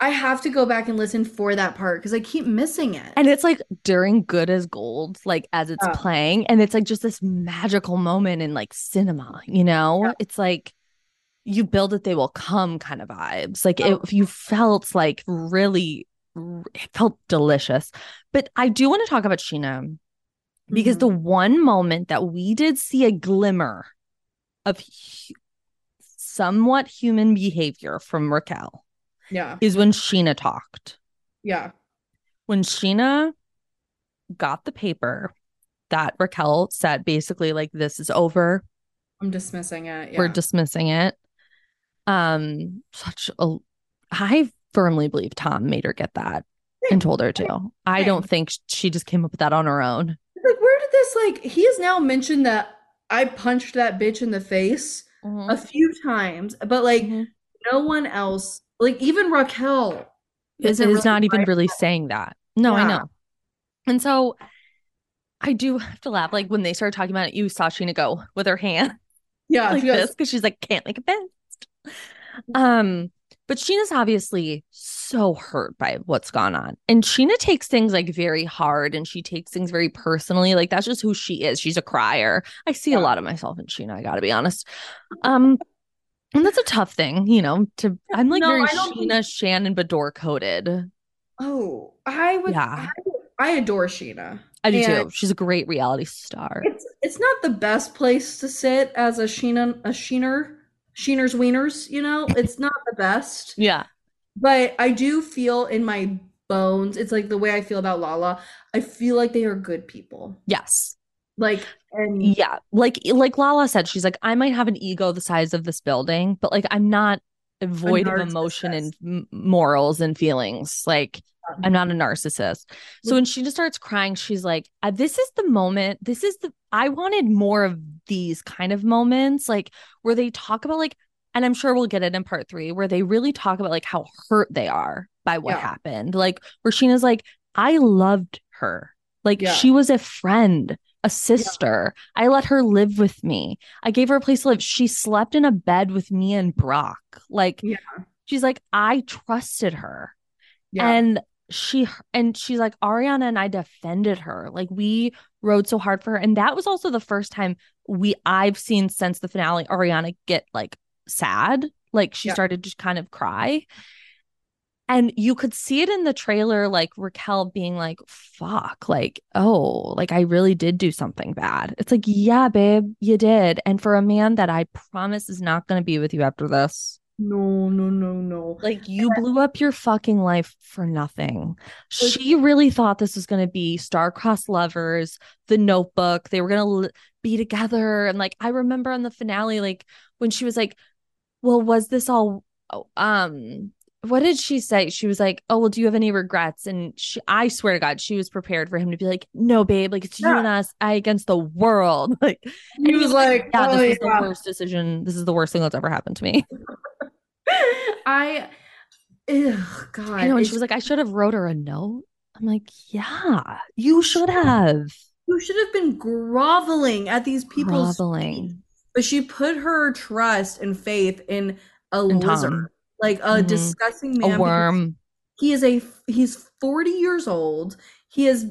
I have to go back and listen for that part because I keep missing it. And it's like during Good as Gold, like as it's Yeah. playing. And it's like just this magical moment in like cinema, you know? Yeah. It's like you build it, they will come kind of vibes. Like Oh. if you felt like really, it felt delicious. But I do want to talk about Scheana because Mhm. the one moment that we did see a glimmer of hu- somewhat human behavior from Raquel yeah, is when Scheana talked. yeah, When Scheana got the paper that Raquel said, basically, like, this is over, I'm dismissing it. Yeah. we're dismissing it. Um, such a, I firmly believe Tom made her get that and told her to. I don't think she just came up with that on her own. like, where did this like? He has now mentioned that I punched that bitch in the face a few times, but like Mhm. no one else, like even Raquel, is really not even really saying that. No, I know. And so I do have to laugh. Like when they started talking about it, you saw Scheana go with her hand Yeah, like she this because she's like, can't make a fist. Um, but Scheana's obviously so hurt by what's gone on. And Scheana takes things like very hard and she takes things very personally. Like that's just who she is. She's a crier. I see a lot of myself in Scheana, I gotta be honest. Um, and that's a tough thing, you know, to I'm like No, very don't think- Scheana Shannon Beador coded. Oh, I would. Yeah. I, I adore Scheana. I do And too. She's a great reality star. It's it's not the best place to sit as a Scheana a Sheener Sheener's wieners. You know, it's not the best. Yeah. But I do feel in my bones, it's like the way I feel about Lala. I feel like they are good people. Yes. Like, and Yeah. Like like Lala said, she's like, I might have an ego the size of this building, but like I'm not void of emotion and morals and feelings. Like I'm not a narcissist. So when she just starts crying, she's like, uh, this is the moment. This is the I wanted more of these kind of moments, like where they talk about like, and I'm sure we'll get it in part three, where they really talk about like how hurt they are by what Yeah. happened. Like where Scheana's like, I loved her. Like Yeah. she was a friend, a sister. I let her live with me. I gave her a place to live. She slept in a bed with me and Brock. Like Yeah. she's like, I trusted her. yeah, And she and she's like Ariana and I defended her. Like we rode so hard for her. And that was also the first time we I've seen since the finale Ariana get like sad. Like she Yeah. started to kind of cry. And you could see it in the trailer, like Raquel being like, fuck, like, oh, like I really did do something bad. It's like, yeah, babe, you did. And for a man that I promise is not going to be with you after this, no, no, no, no. like you blew up your fucking life for nothing. She really thought this was going to be star-crossed lovers, the notebook. They were going to l- be together. And like, I remember on the finale, like when she was like, well, was this all, oh, um, what did she say? She was like, "Oh, well, do you have any regrets?" And she, I swear to God, she was prepared for him to be like, "No, babe, like it's you and us, I against the world." Like, He was like, "Yeah, oh, this is yeah. the worst decision. This is the worst thing that's ever happened to me." I, ugh, God, I know, and she was like, "I should have wrote her a note." I'm like, "Yeah, you should have." you should have been groveling at these people's feet. Groveling. But she put her trust and faith in a Tom. lizard, like a Mhm. disgusting man. A worm. He is a he's 40 years old. He has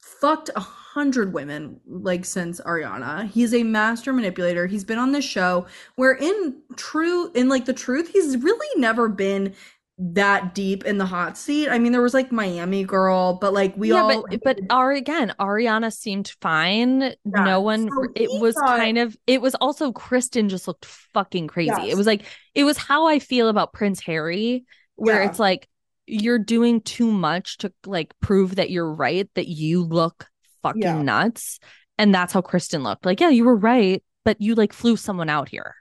fucked a hundred women like since Ariana. He's a master manipulator. He's been on this show where in true in like the truth, he's really never been that deep in the hot seat. I mean, there was like Miami Girl, but like we yeah, all but but Ari again, Ariana seemed fine. Yeah, No one. so it was thought- kind of. It was also Kristen just looked fucking crazy. It was like it was how I feel about Prince Harry, where Yeah. it's like you're doing too much to like prove that you're right, that you look fucking Yeah. nuts, and that's how Kristen looked. Like, yeah, you were right, but you like flew someone out here.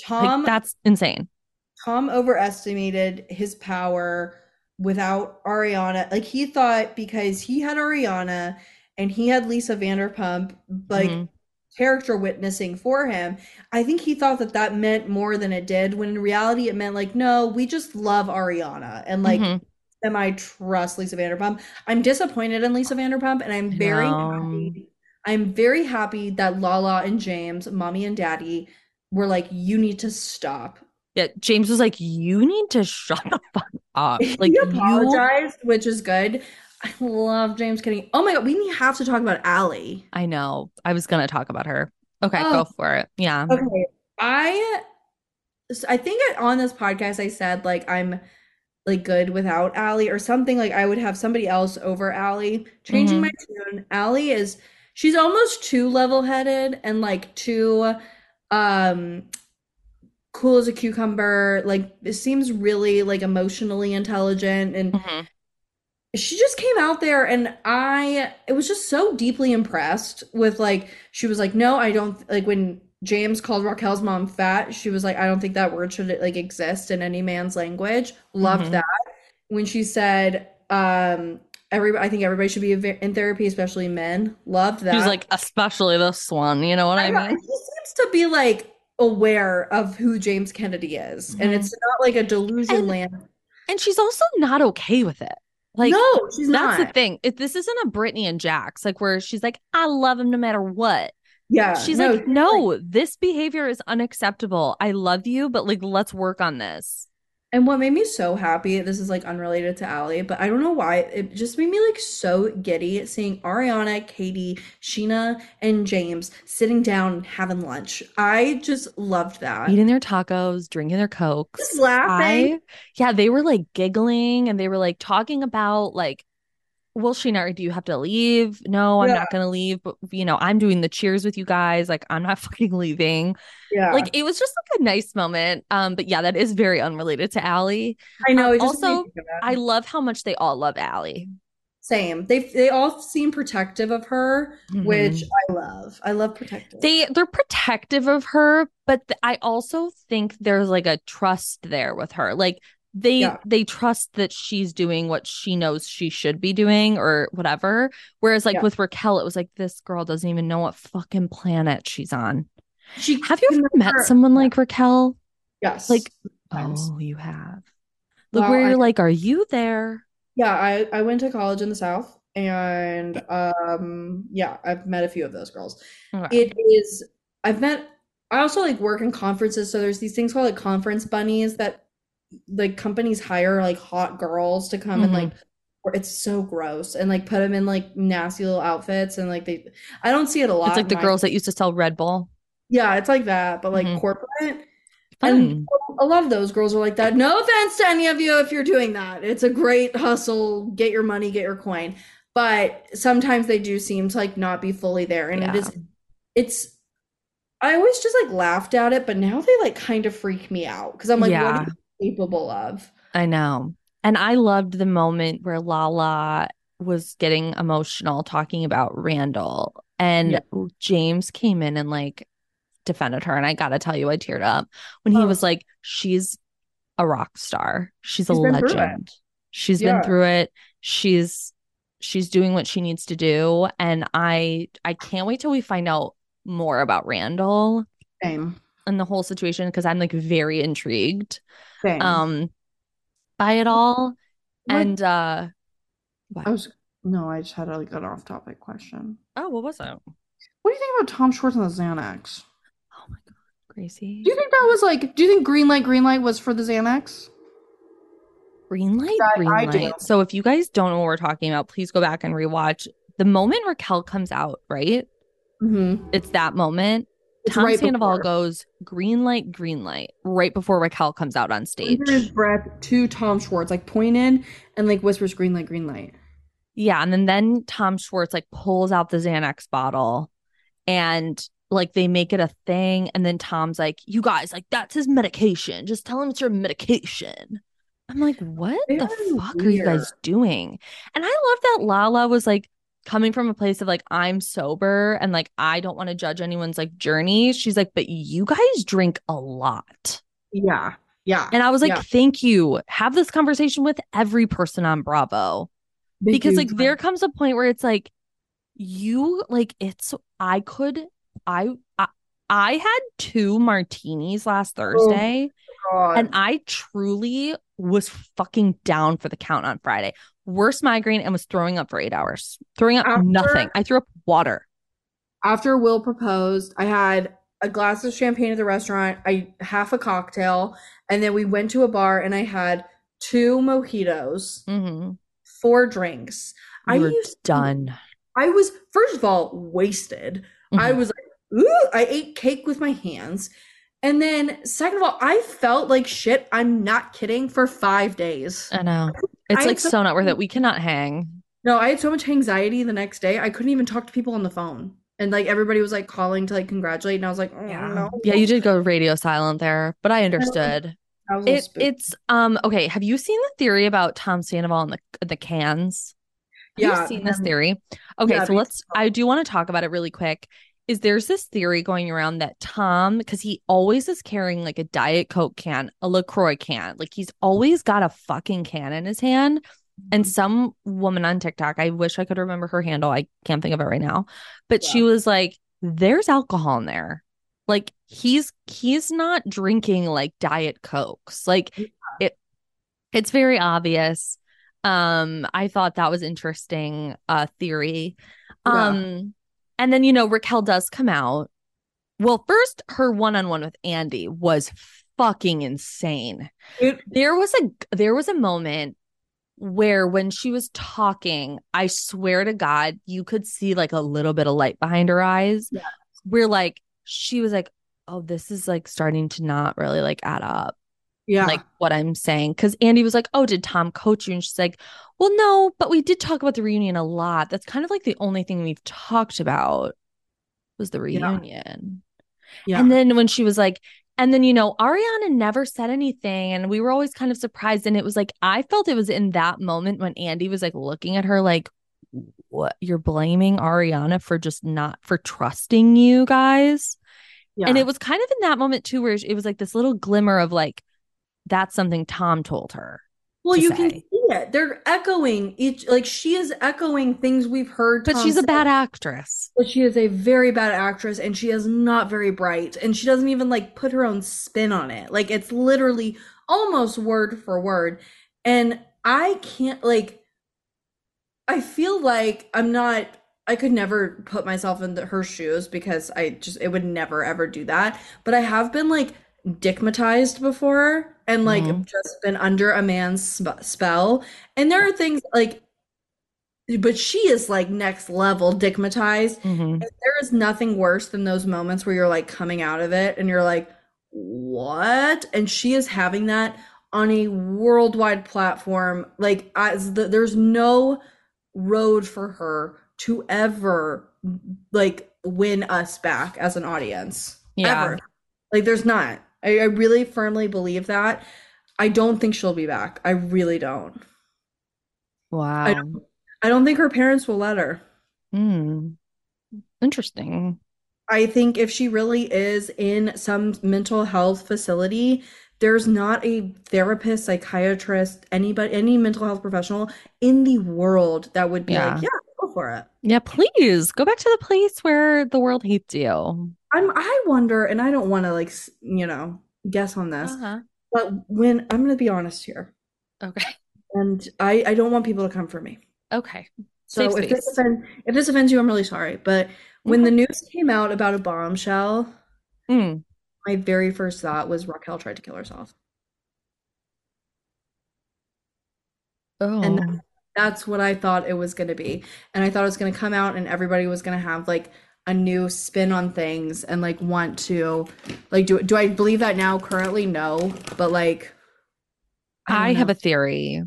Tom Like that's insane. Tom overestimated his power without Ariana. Like he thought because he had Ariana and he had Lisa Vanderpump, like Mhm. character witnessing for him. I think he thought that that meant more than it did, when in reality it meant like, no, we just love Ariana and like Mhm. semi trust Lisa Vanderpump. I'm disappointed in Lisa Vanderpump, and I'm very happy. I'm very happy that Lala and James, mommy and daddy, were like, you need to stop. Yeah, James was like, "You need to shut the fuck up." Like he you, apologized, which is good. I love James Kennedy. Oh my god, we have to talk about Allie. I know. I was gonna talk about her. Okay, Oh. go for it. Yeah. Okay, I I think on this podcast I said like I'm like good without Allie or something like I would have somebody else over Allie. Changing Mhm. my tune. Allie is she's almost too level-headed and like too um cool as a cucumber. Like it seems really like emotionally intelligent and Mhm. she just came out there and I it was just so deeply impressed with like she was like no I don't like when James called Raquel's mom fat she was like I don't think that word should like exist in any man's language loved Mhm. that when she said um every I think everybody should be in therapy especially men loved that She was like, especially this one. You know what I, know, mean? and he seems to be like aware of who James Kennedy is and Mhm. it's not like a delusion And- land And she's also not okay with it. Like no she's that's not the thing. If this isn't a Brittany and Jax, like where she's like, I love him no matter what. Yeah She's no, like, no, this behavior is unacceptable. I love you, but like, let's work on this. And what made me so happy, this is like unrelated to Allie, but I don't know why, it just made me like so giddy seeing Ariana, Katie, Scheana, and James sitting down and having lunch. I just loved that. Eating their tacos, drinking their cokes. Just laughing. I, yeah, they were like giggling and they were like talking about like, well, Scheana, do you have to leave? No, I'm Yeah. not going to leave. But, you know, I'm doing the cheers with you guys. Like, I'm not fucking leaving. Yeah. Like, it was just like a nice moment. Um, But yeah, that is very unrelated to Allie. I know. um, It just made also, me think of that. I love how much they all love Allie. Same. They they all seem protective of her, which I love. I love protective. they they're protective of her but th- i also think there's like a trust there with her like they Yeah. they trust that she's doing what she knows she should be doing or whatever whereas like Yeah. with raquel it was like this girl doesn't even know what fucking planet she's on she have you ever met never- someone like raquel Yes. like oh you have look Well, where you're like are you there Yeah, I I went to college in the South and um yeah, I've met a few of those girls. Okay. It is I've met I also like work in conferences, so there's these things called like conference bunnies that like companies hire like hot girls to come and Mhm. like it's so gross and like put them in like nasty little outfits and like they I don't see it a lot. it's like the my- girls that used to sell red bull Yeah, it's like that, but like Mhm. corporate. Fun. And a lot of those girls are like that. No offense to any of you if you're doing that. It's a great hustle. Get your money, get your coin. But sometimes they do seem to like not be fully there. And it Yeah. is it's I always just like laughed at it, but now they like kind of freak me out because I'm like, Yeah. what capable of? I know. And I loved the moment where Lala was getting emotional talking about Randall and. James came in and like defended her. And I gotta tell you, I teared up when he Oh. was like, She's a rock star. She's a legend. She's it. legend. She's Yeah. been through it. She's she's doing what she needs to do. And I I can't wait till we find out more about Randall Same. And the whole situation because I'm like very intrigued Same. um by it all What- and uh I was no, I just had a, like an off topic question. oh what was it What do you think about Tom Schwartz and the Xanax? oh my god gracie Do you think that was like do you think green light, green light was for the Xanax? green light I- green I light do. so if you guys don't know what we're talking about please go back and rewatch the moment raquel comes out right Mm-hmm. it's that moment It's tom right sandoval before. goes green light green light right before raquel comes out on stage under his breath to Tom Schwartz, like pointed and like whispers green light, green light. Yeah, and then then Tom Schwartz like pulls out the Xanax bottle and like they make it a thing and then Tom's like, "You guys, like that's his medication. Just tell him it's your medication." I'm like, "What the Very fuck are you guys doing?" And I love that Lala was like coming from a place of like I'm sober and like I don't want to judge anyone's like journey. She's like, "But you guys drink a lot." Yeah. Yeah. And I was like, Yeah. "Thank you. Have this conversation with every person on Bravo." Because like there comes a point where it's like you like it's I could I I, I had two martinis last Thursday God. and I truly was fucking down for the count on Friday. Worst migraine and was throwing up for 8 hours. Throwing up After- nothing. I threw up water. after Will proposed, I had a glass of champagne at the restaurant, I half a cocktail, and then we went to a bar and I had two mojitos, Mhm. four drinks. I You used to- done. I was first of all wasted. I Mhm. was like, ooh, I ate cake with my hands. And then second of all, I felt like shit. I'm not kidding for five days. I know. It's I like had so not worth it. We cannot hang. No, I had so much anxiety the next day. I couldn't even talk to people on the phone. And like everybody was like calling to like congratulate. And I was like, oh, no. Yeah, you did go radio silent there, but I understood. I was a little It spooked. it's um okay. Have you seen the theory about Tom Sandoval and the the cans? Have Yeah, you seen this um, theory? Okay, yeah, so let's I do want to talk about it really quick. Is there's this theory going around that Tom, because he always is carrying like a Diet Coke can, a LaCroix can, like he's always got a fucking can in his hand. And some woman on TikTok, I wish I could remember her handle. I can't think of it right now. But she was like, there's alcohol in there. Like he's he's not drinking like Diet Cokes. Like it it's very obvious. Um, I thought that was interesting uh theory. Yeah. And then you know, Raquel does come out. Well, first her one-on-one with Andy was fucking insane It- there was a there was a moment where when she was talking i swear to god you could see like a little bit of light behind her eyes Yes. where like she was like oh this is like starting to not really like add up yeah. like what i'm saying because andy was like oh did tom coach you and she's like well no but we did talk about the reunion a lot that's kind of like the only thing we've talked about was the Yeah. reunion yeah. and then when she was like, and then, you know, Ariana never said anything. And we were always kind of surprised. And it was like, I felt it was in that moment when Andy was like looking at her like, what? You're blaming Ariana for just not, for trusting you guys. yeah. And it was kind of in that moment too, where it was like this little glimmer of like, that's something Tom told her. well, to you can see it. They're echoing each, like she is echoing things we've heard. But Tom she's a bad actress. But she is a very bad actress and she is not very bright. And she doesn't even like put her own spin on it. Like it's literally almost word for word. And I can't like I feel like I'm not I could never put myself in the, her shoes because I just it would never ever do that. But I have been like dickmatized before and like Mhm. just been under a man's sp- spell. And there are things like but she is like next level dickmatized. Mhm. There is nothing worse than those moments where you're like coming out of it and you're like, what? And she is having that on a worldwide platform. Like, as the, there's no road for her to ever like win us back as an audience. Yeah. Ever. Like, there's not. I, I really firmly believe that. I don't think she'll be back. I really don't. Wow. I don't, I don't think her parents will let her. Mm. Interesting. I think if she really is in some mental health facility, there's not a therapist, psychiatrist, anybody, any mental health professional in the world that would be Yeah. like, yeah, go for it. Yeah, please go back to the place where the world hates you. I'm, I wonder, and I don't want to like, you know, guess on this, Uh-huh. but when I'm going to be honest here, Okay. and I, I don't want people to come for me. Okay. So Safe if this space. offends, if this offends you, I'm really sorry. But when the news came out about a bombshell, Mm. my very first thought was Raquel tried to kill herself. Oh. And that- that's what I thought it was going to be. And I thought it was going to come out and everybody was going to have like a new spin on things and like want to like do do I believe that now currently no, but like I, don't have a theory.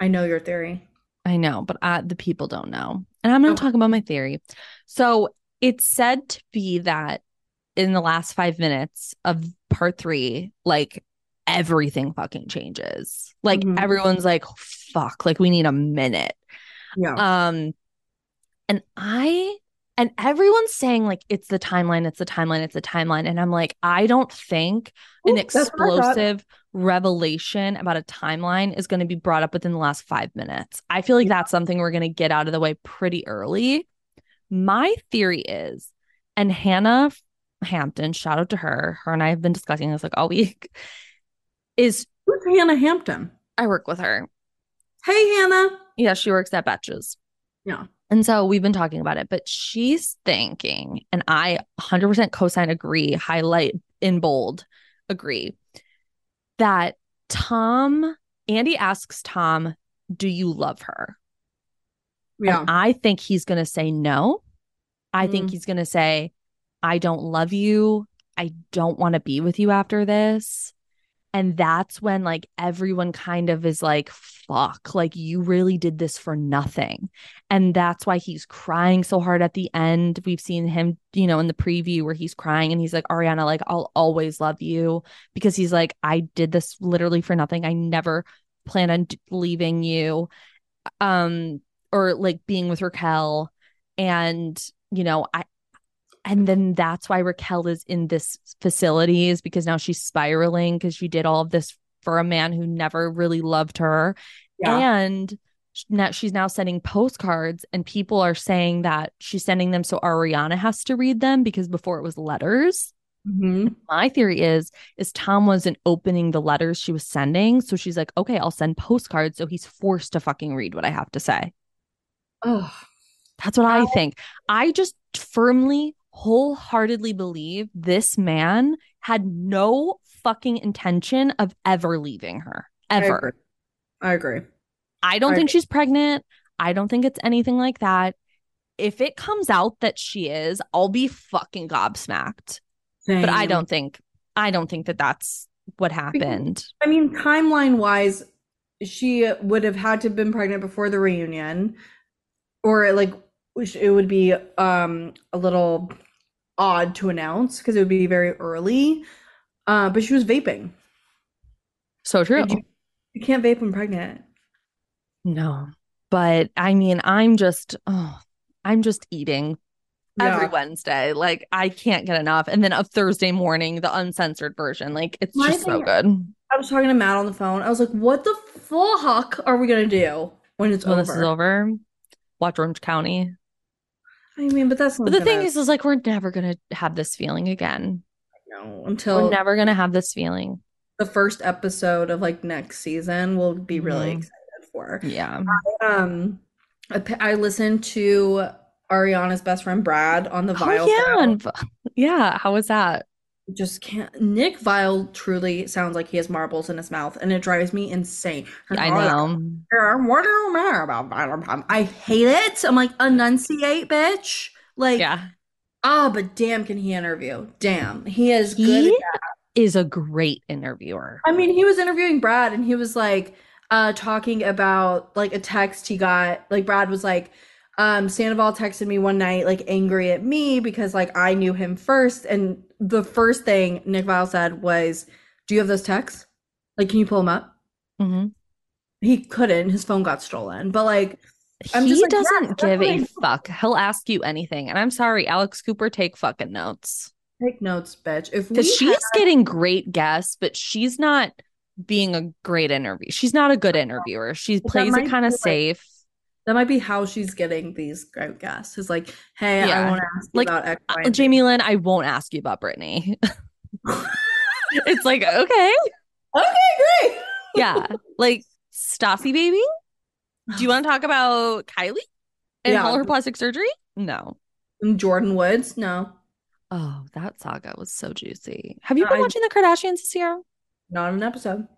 I know your theory. I know, but uh, the people don't know. And I'm going to Okay. talk about my theory. So it's said to be that in the last five minutes of part three, like everything fucking changes. Like Mhm. everyone's like, fuck, like we need a minute. Yeah. Um, and I and everyone's saying like it's the timeline, it's the timeline, it's the timeline, and I'm like, I don't think an Ooh, that's what I thought. explosive revelation about a timeline is going to be brought up within the last five minutes. I feel like that's something we're going to get out of the way pretty early. My theory is, And Hannah Hampton, shout out to her. Her and I have been discussing this like all week. Is Who's Hannah Hampton? I work with her. Hey, Hannah. Yeah, she works at Betches. Yeah. And so we've been talking about it, but she's thinking, and I 100% cosign agree, highlight in bold, agree that Tom, Andy asks Tom, Do you love her? Yeah. And I think he's going to say no. I think Mm. he's going to say, I don't love you. I don't want to be with you after this. And that's when like everyone kind of is like, fuck, like you really did this for nothing. And that's why he's crying so hard at the end. We've seen him, you know, in the preview where he's crying and he's like, Ariana, like, I'll always love you because he's like, I did this literally for nothing. I never plan on leaving you. Um, or like being with Raquel. And, you know, I, and then that's why Raquel is in this facility is because now she's spiraling because she did all of this for a man who never really loved her. yeah. And now she's now sending postcards, and people are saying that she's sending them so Ariana has to read them because before it was letters. Mhm. My theory is is Tom wasn't opening the letters she was sending, so she's like, okay, I'll send postcards, so he's forced to fucking read what I have to say. Oh, That's what I think. I just firmly, wholeheartedly believe this man had no fucking intention of ever leaving her. I Ever. agree. I agree. I don't I think agree. she's pregnant. I don't think it's anything like that. If it comes out that she is, I'll be fucking gobsmacked. But I don't think I don't think that that's what happened. I mean, timeline wise, she would have had to have been pregnant before the reunion, or like it would be um a little odd to announce because it would be very early. Uh, but she was vaping. So true. You, you can't vape when pregnant. No. But I mean, I'm just oh, I'm just eating every Wednesday. Like I can't get enough. And then a Thursday morning, the uncensored version. Like it's My just so good. I was talking to Matt on the phone. I was like, "What the fuck are we gonna do when it's When over?" this is over, watch Orange County. I mean, but that's But the thing gonna- is, is like we're never gonna have this feeling again. no, until We're never gonna have this feeling. the first episode of like next season. We'll be really Mhm. excited for. Yeah. Um, I listened to Ariana's best friend Brad on the Viall. Oh yeah. And, yeah. How was that? Just can't. Nick Viall truly sounds like he has marbles in his mouth, and it drives me insane. I know. What do you mean about Viall? I hate it. I'm like, enunciate, bitch. Like, Yeah. oh, but damn, can he interview? Damn, he is good. He that. is a great interviewer. I mean, he was interviewing Brad and he was like uh talking about like a text he got. Like Brad was like, um, Sandoval texted me one night, like angry at me because like I knew him first. And the first thing Nick Viall said was, Do you have those texts? Like, can you pull them up? hmm He couldn't, his phone got stolen. But like I'm he like, doesn't give a fuck. He'll ask you anything. And I'm sorry, Alex Cooper, take fucking notes. take notes, bitch. If Because she's had- getting great guests, but she's not being a great interview. She's not a good interviewer. She plays it kind of safe. That might be how she's getting these great guests. Is like, hey, I Yeah. want to ask Like, about X, Y, Uh, and Jamie Lynn, I won't ask you about Britney. it's like, okay. Okay, great. Yeah. Like Stassi baby. Do you want to talk about Kylie and Yeah. all her plastic surgery? No. And Jordyn Woods? No, Oh, that saga was so juicy. Have you been I- watching the Kardashians this year? not an episode.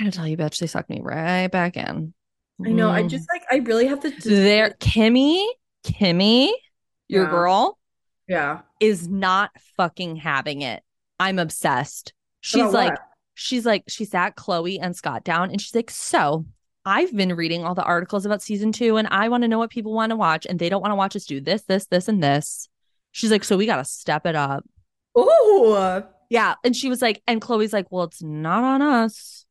I'm gonna tell you, bitch, they sucked me right back in. I know. I Mm. just like I really have to. there, Kimmy, Kimmy, your Yeah. girl Yeah. is not fucking having it. I'm obsessed. She's About like, what? she's like, she sat Khloé and Scott down and she's like, so I've been reading all the articles about season two and I want to know what people want to watch and they don't want to watch us do this, this, this, and this. She's like, so we got to step it up. Oh, Yeah. And she was like, and Khloé's like, well, it's not on us.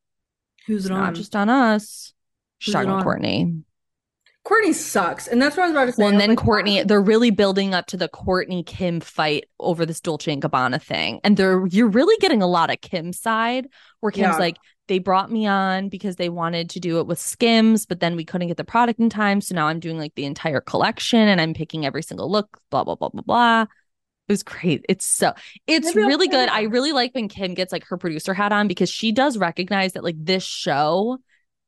who's It's it on? not just on us. She's talking about? Kourtney. Kourtney sucks, and that's what I was about to say. Well, and then like, Kourtney, they're really building up to the Kourtney Kim fight over this Dolce and Gabbana thing. And they're you're really getting a lot of Kim's side where Kim's Yeah. like, they brought me on because they wanted to do it with Skims, but then we couldn't get the product in time. So now I'm doing like the entire collection and I'm picking every single look, blah, blah, blah, blah, blah. It was great. It's so it's Maybe really good. I really like when Kim gets like her producer hat on because she does recognize that like this show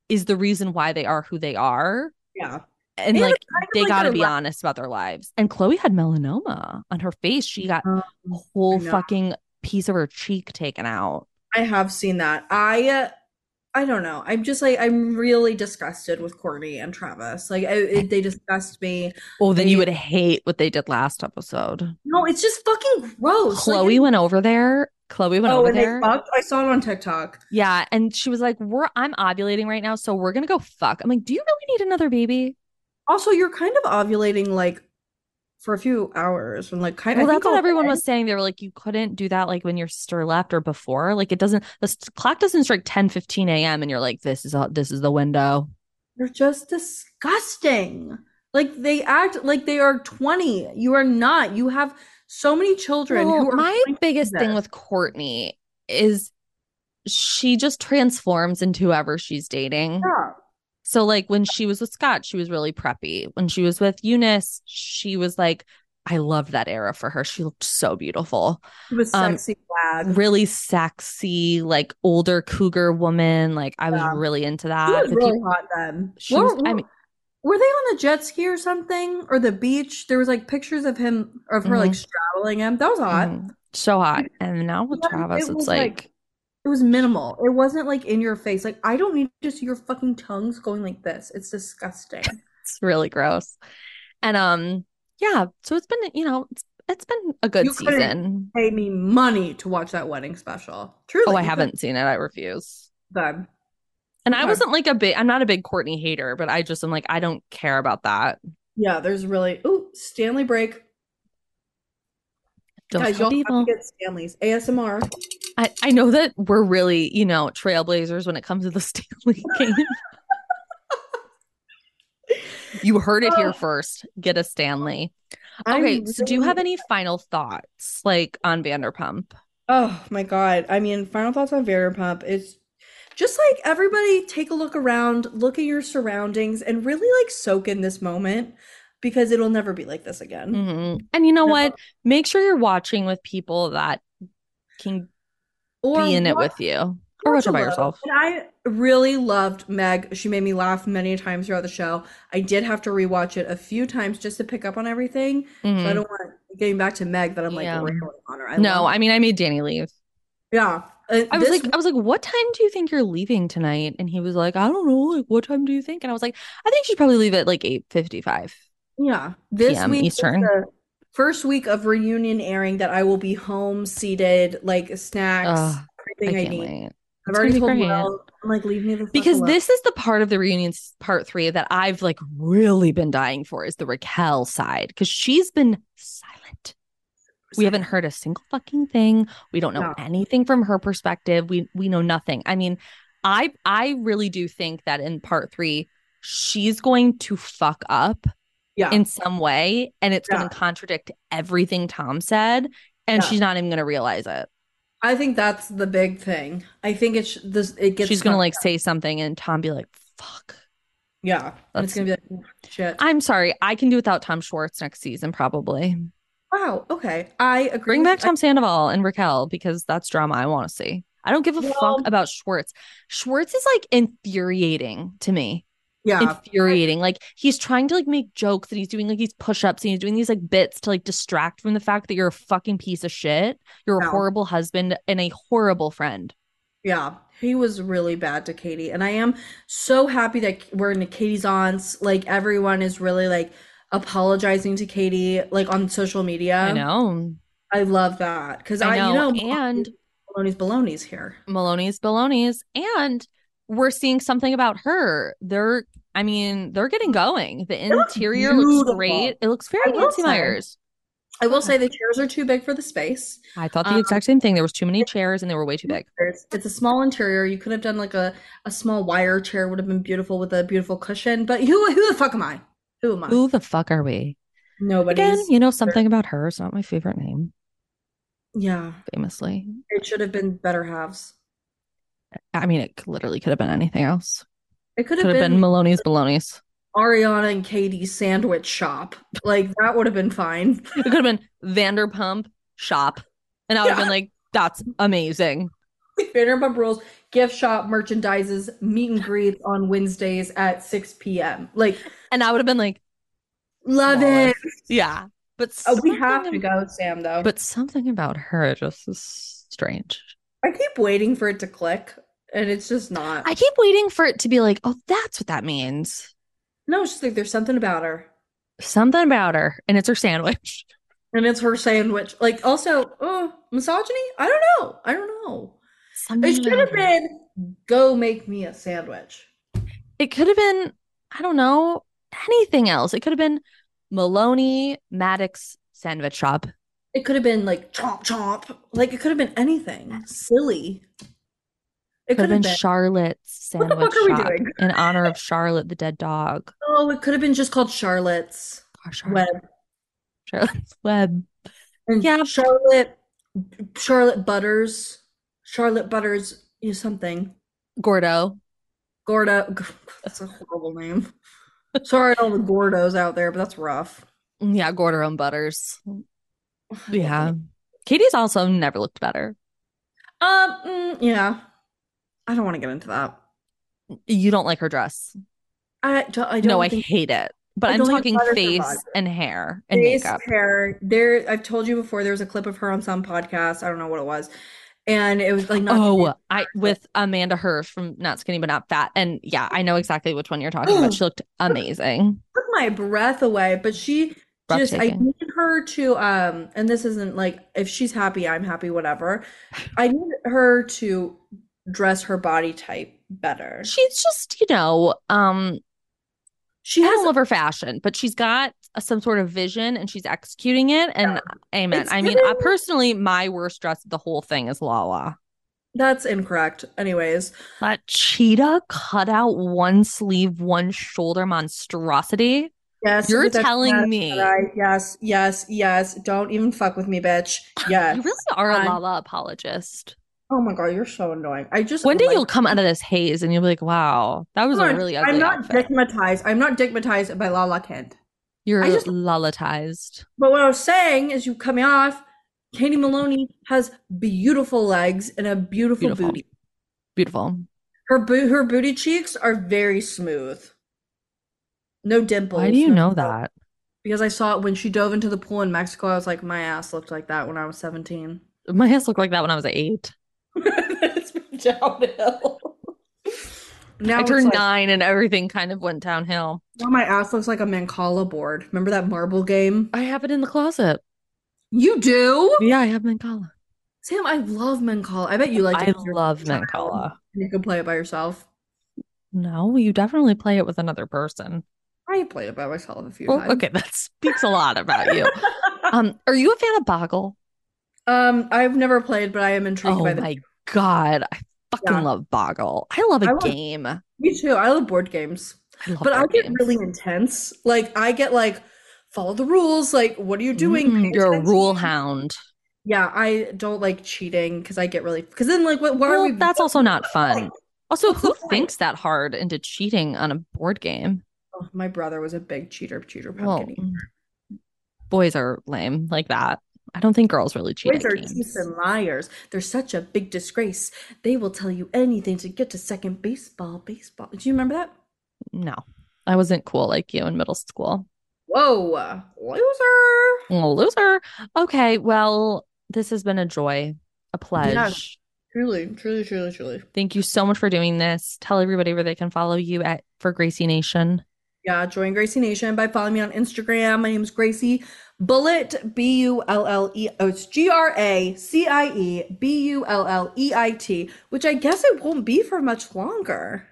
is the reason why they are who they are. Yeah. And And like it's kind of they like gotta be li- honest about their lives. And Khloé had melanoma on her face. She got Um, a whole fucking piece of her cheek taken out. I have seen that. I uh, I don't know. I'm just like I'm really disgusted with Kourtney and Travis. Like I, it, they disgust me. Oh, then you would hate what they did last episode. No, it's just fucking gross. Khloé like, went over there. Khloé went Oh, over and there. I saw it on TikTok. Yeah, and she was like, "We're I'm ovulating right now, so we're gonna go fuck." I'm like, "Do you really need another baby?" Also, you're kind of ovulating like for a few hours and like kind Well, of. that's what everyone was saying. They were like, "You couldn't do that like when your sister left or before. Like it doesn't. The clock doesn't strike 10, 15 a.m. and you're like, this is a, this is the window." They're just disgusting. Like they act like they are 20. You are not. You have so many children Well, my biggest thing with Kourtney is she just transforms into whoever she's dating. Yeah. So like when she was with Scott, she was really preppy. When she was with Younes, she was like, I loved that era for her. She looked so beautiful. She was Um, sexy flag. Really sexy, like older cougar woman. Like I was Yeah. really into She that. was really hot then. she Were- was- I mean- were they on a jet ski or something or the beach? There was like pictures of him of her like straddling him. That was hot. Mhm. so hot. And now with Travis, it it's was, like, like- It was minimal. It wasn't like in your face. Like I don't need to see your fucking tongues going like this. It's disgusting. it's really gross. And um, yeah. So it's been, you know, it's it's been a good You season. Pay me money to watch that wedding special. Truly. Oh, I haven't seen it. I refuse. couldn't. And I wasn't like a big, I'm not a big Kourtney hater, but I just am like, I don't care about that. Yeah, there's really. oh, Stanley break. Don't Guys, y'all have to get Stanley's ASMR. I, I know that we're really, you know, trailblazers when it comes to the Stanley game. you heard it here Oh. first. Get a Stanley. Okay, so do you have any final thoughts like on Vanderpump? Oh my God. I mean, final thoughts on Vanderpump is just like everybody take a look around, look at your surroundings, and really like soak in this moment because it'll never be like this again. Mhm. And you know No. what? Make sure you're watching with people that can Or be in it with you or watch it by yourself. And I really loved Meg. She made me laugh many times throughout the show. I did have to rewatch it a few times just to pick up on everything. So I Mhm. don't want getting back to Meg that I'm like Yeah. on her. I No, I mean, I made Danny leave. yeah. Uh, I was this like, I was like, what time do you think you're leaving tonight? And he was like, I don't know. Like, what time do you think? And I was like, I think she'd probably leave at like eight fifty five. Yeah, this PM week is Eastern. the first week of reunion airing that I will be home seated, like snacks, Ugh, I everything I, can't need. wait. I've It's already told. Will, I'm like, leave me the Because alone. this is the part of the reunion part three that I've like really been dying for is the Raquel side because she's been silent. We haven't heard a single fucking thing. We don't know No. anything from her perspective. We we know nothing. I mean, I I really do think that in part three, she's going to fuck up yeah, in some way, and it's Yeah. going to contradict everything Tom said, and Yeah. she's not even going to realize it. I think that's the big thing. I think it's this. It gets. she's going to like up. say something, and Tom be like, "Fuck." yeah, and it's That's- gonna be like "Oh, shit. I'm sorry, I can do without Tom Schwartz next season, probably. Wow, okay, I agree. Bring back. Tom Sandoval and Raquel because that's drama I want to see. I don't give a Well- fuck about Schwartz. Schwartz is like infuriating to me. Yeah, Infuriating. Like he's trying to like make jokes and he's doing like these push-ups and he's doing these like bits to like distract from the fact that you're a fucking piece of shit. You're a horrible husband and a horrible friend. Yeah, he was really bad to Katie, and I am so happy that we're in Katie's aunts. Like everyone is really like apologizing to Katie, like on social media. I know. I love that because I I, know. you know, And Maloney's baloney's here. Maloney's baloney's and we're seeing something about her. They're I mean, they're getting going. The interior looks great. It looks very I will Nancy say- Meyers. I will say the chairs are too big for the space. I thought the Um, exact same thing. There was too many chairs and they were way too big. It's, it's a small interior. You could have done like a, a small wire chair would have been beautiful with a beautiful cushion. But who who the fuck am I? Who am I? Who the fuck are we? Nobody's. Again, you know something about her. It's not my favorite name, yeah, famously. it should have been better halves. I mean, it literally could have been anything else. It could Could have have been been Maloney's baloney's. Ariana and Katie's sandwich shop. Like that would have been fine. It could have been Vanderpump shop. And I would have been like, that's amazing. Vanderpump Rules gift shop merchandises meet and greets on Wednesdays at 6 p.m. Like, And I would have been like, love it. yeah. But Oh, we have to go, Sam, though. But something about her just is strange. I keep waiting for it to click, and it's just not. I keep waiting for it to be like, oh, that's what that means. no, it's just like there's something about her. Something about her, and it's her sandwich. And it's her sandwich. Like, also, oh, misogyny? I don't know. I don't know. Something It should have been go make me a sandwich. It could have been, I don't know, anything else. It could have been Maloney Madix sandwich shop. It could have been like chomp chomp. Like, it could have been anything silly. It Could have been been. Charlotte's What the sandwich fuck are we shop doing? in honor of Charlotte, the dead dog. Oh, it could have been just called Charlotte's Charlotte, Web. Charlotte's Web. And Yeah. Charlotte, Charlotte Butters, Charlotte Butters is something. Gordo. Gordo, that's a horrible name. Sorry, to all the Gordos out there, but that's rough. Yeah, Gordo and Butters. Yeah. Katie's also never looked better. Um. mm, yeah. I don't want to get into that. You don't like her dress. I don't. I don't No, I hate it. But I I'm talking face and hair and face, makeup. hair. There, I've told you before. There was a clip of her on some podcast. I don't know what it was, and it was like not. Oh, I with Amanda Hirsch from Not Skinny But Not Fat. And yeah, I know exactly which one you're talking about. She looked amazing. took my breath away. But she just, I need her to, um, and this isn't like if she's happy, I'm happy, whatever. I need her to dress her body type better. She's just, you know, um, She I has don't love her fashion, but she's got a- some sort of vision and she's executing it. And amen. It's I mean, I personally, my worst dress of the whole thing is Lala. that's incorrect. Anyways, That cheetah cut out one sleeve, one shoulder monstrosity. yes, You're telling me- I- yes, yes, yes. Don't even fuck with me, bitch. Yes. You really are a Lala apologist. Oh my god, you're so annoying. I just One day like- you'll come out of this haze and you'll be like, wow, that was a really ugly I'm not outfit. stigmatized. I'm not stigmatized by Lala Kent. You're I just- Lalatized. But what I was saying is, you cut me off. Katie Maloney has beautiful legs and a beautiful, Beautiful. booty. Beautiful. Her bo- her booty cheeks are very smooth. No dimples. Why do you no know dimples. that? Because I saw it when she dove into the pool in Mexico. I was like, my ass looked like that when I was 17. My ass looked like that when I was eight. It's been downhill. Now I turned like- nine and everything kind of went downhill. Now my ass looks like a Mancala board. Remember that marble game? I have it in the closet. You do? Yeah, I have Mancala. Sam, I love Mancala. I bet you like it. I it. 'cause you're love a Mancala. You can play it by yourself. No, you definitely play it with another person. I played it by myself a few Well, times. okay, that speaks a lot about you. Um, are you a fan of Boggle? Um, I've never played, but I am intrigued Oh by the. my god, I fucking Yeah. love Boggle. I love a I love- game. Me too. I love board games, I love but I get games. really intense. Like I get like, follow the rules. Like, what are you doing? Mm, you're a rule hound. Yeah, I don't like cheating because I get really. Because then, like, what? Why are Well, we? that's also not fun. Also, who thinks that hard into cheating on a board game? Oh, my brother was a big cheater, cheater Well, pumpkin. mm, boys are lame like that. I don't think girls really cheat Boys are and liars. They're such a big disgrace. They will tell you anything to get to second baseball. Baseball. Do you remember that? No, I wasn't cool like you in middle school. Whoa, loser. Loser. Okay, well, this has been a joy, a pledge. Truly, truly, truly, truly. Thank you so much for doing this. Tell everybody where they can follow you at for Gracie Nation. Yeah, join Gracie Nation by following me on Instagram. My name is Gracie Bulleit, B U L L E. Oh, it's G R A C I E B U L L E I T, which I guess it won't be for much longer.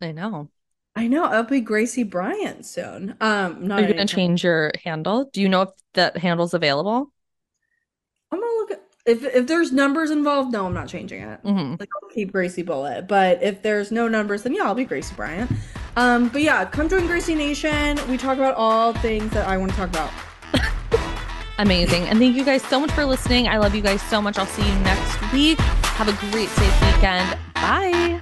I know. I know it'll be Gracie Bryant soon. Um, not Are you going to change your handle? Do you know if that handle's available? I'm gonna look at if if there's numbers involved. No, I'm not changing it. Mm-hmm. Like I'll keep Gracie Bulleit, but if there's no numbers, then yeah, I'll be Gracie Bryant. Um, but yeah, come join Gracie Nation. We talk about all things that I want to talk about. Amazing. And thank you guys so much for listening. I love you guys so much. I'll see you next week. Have a great, safe weekend. Bye.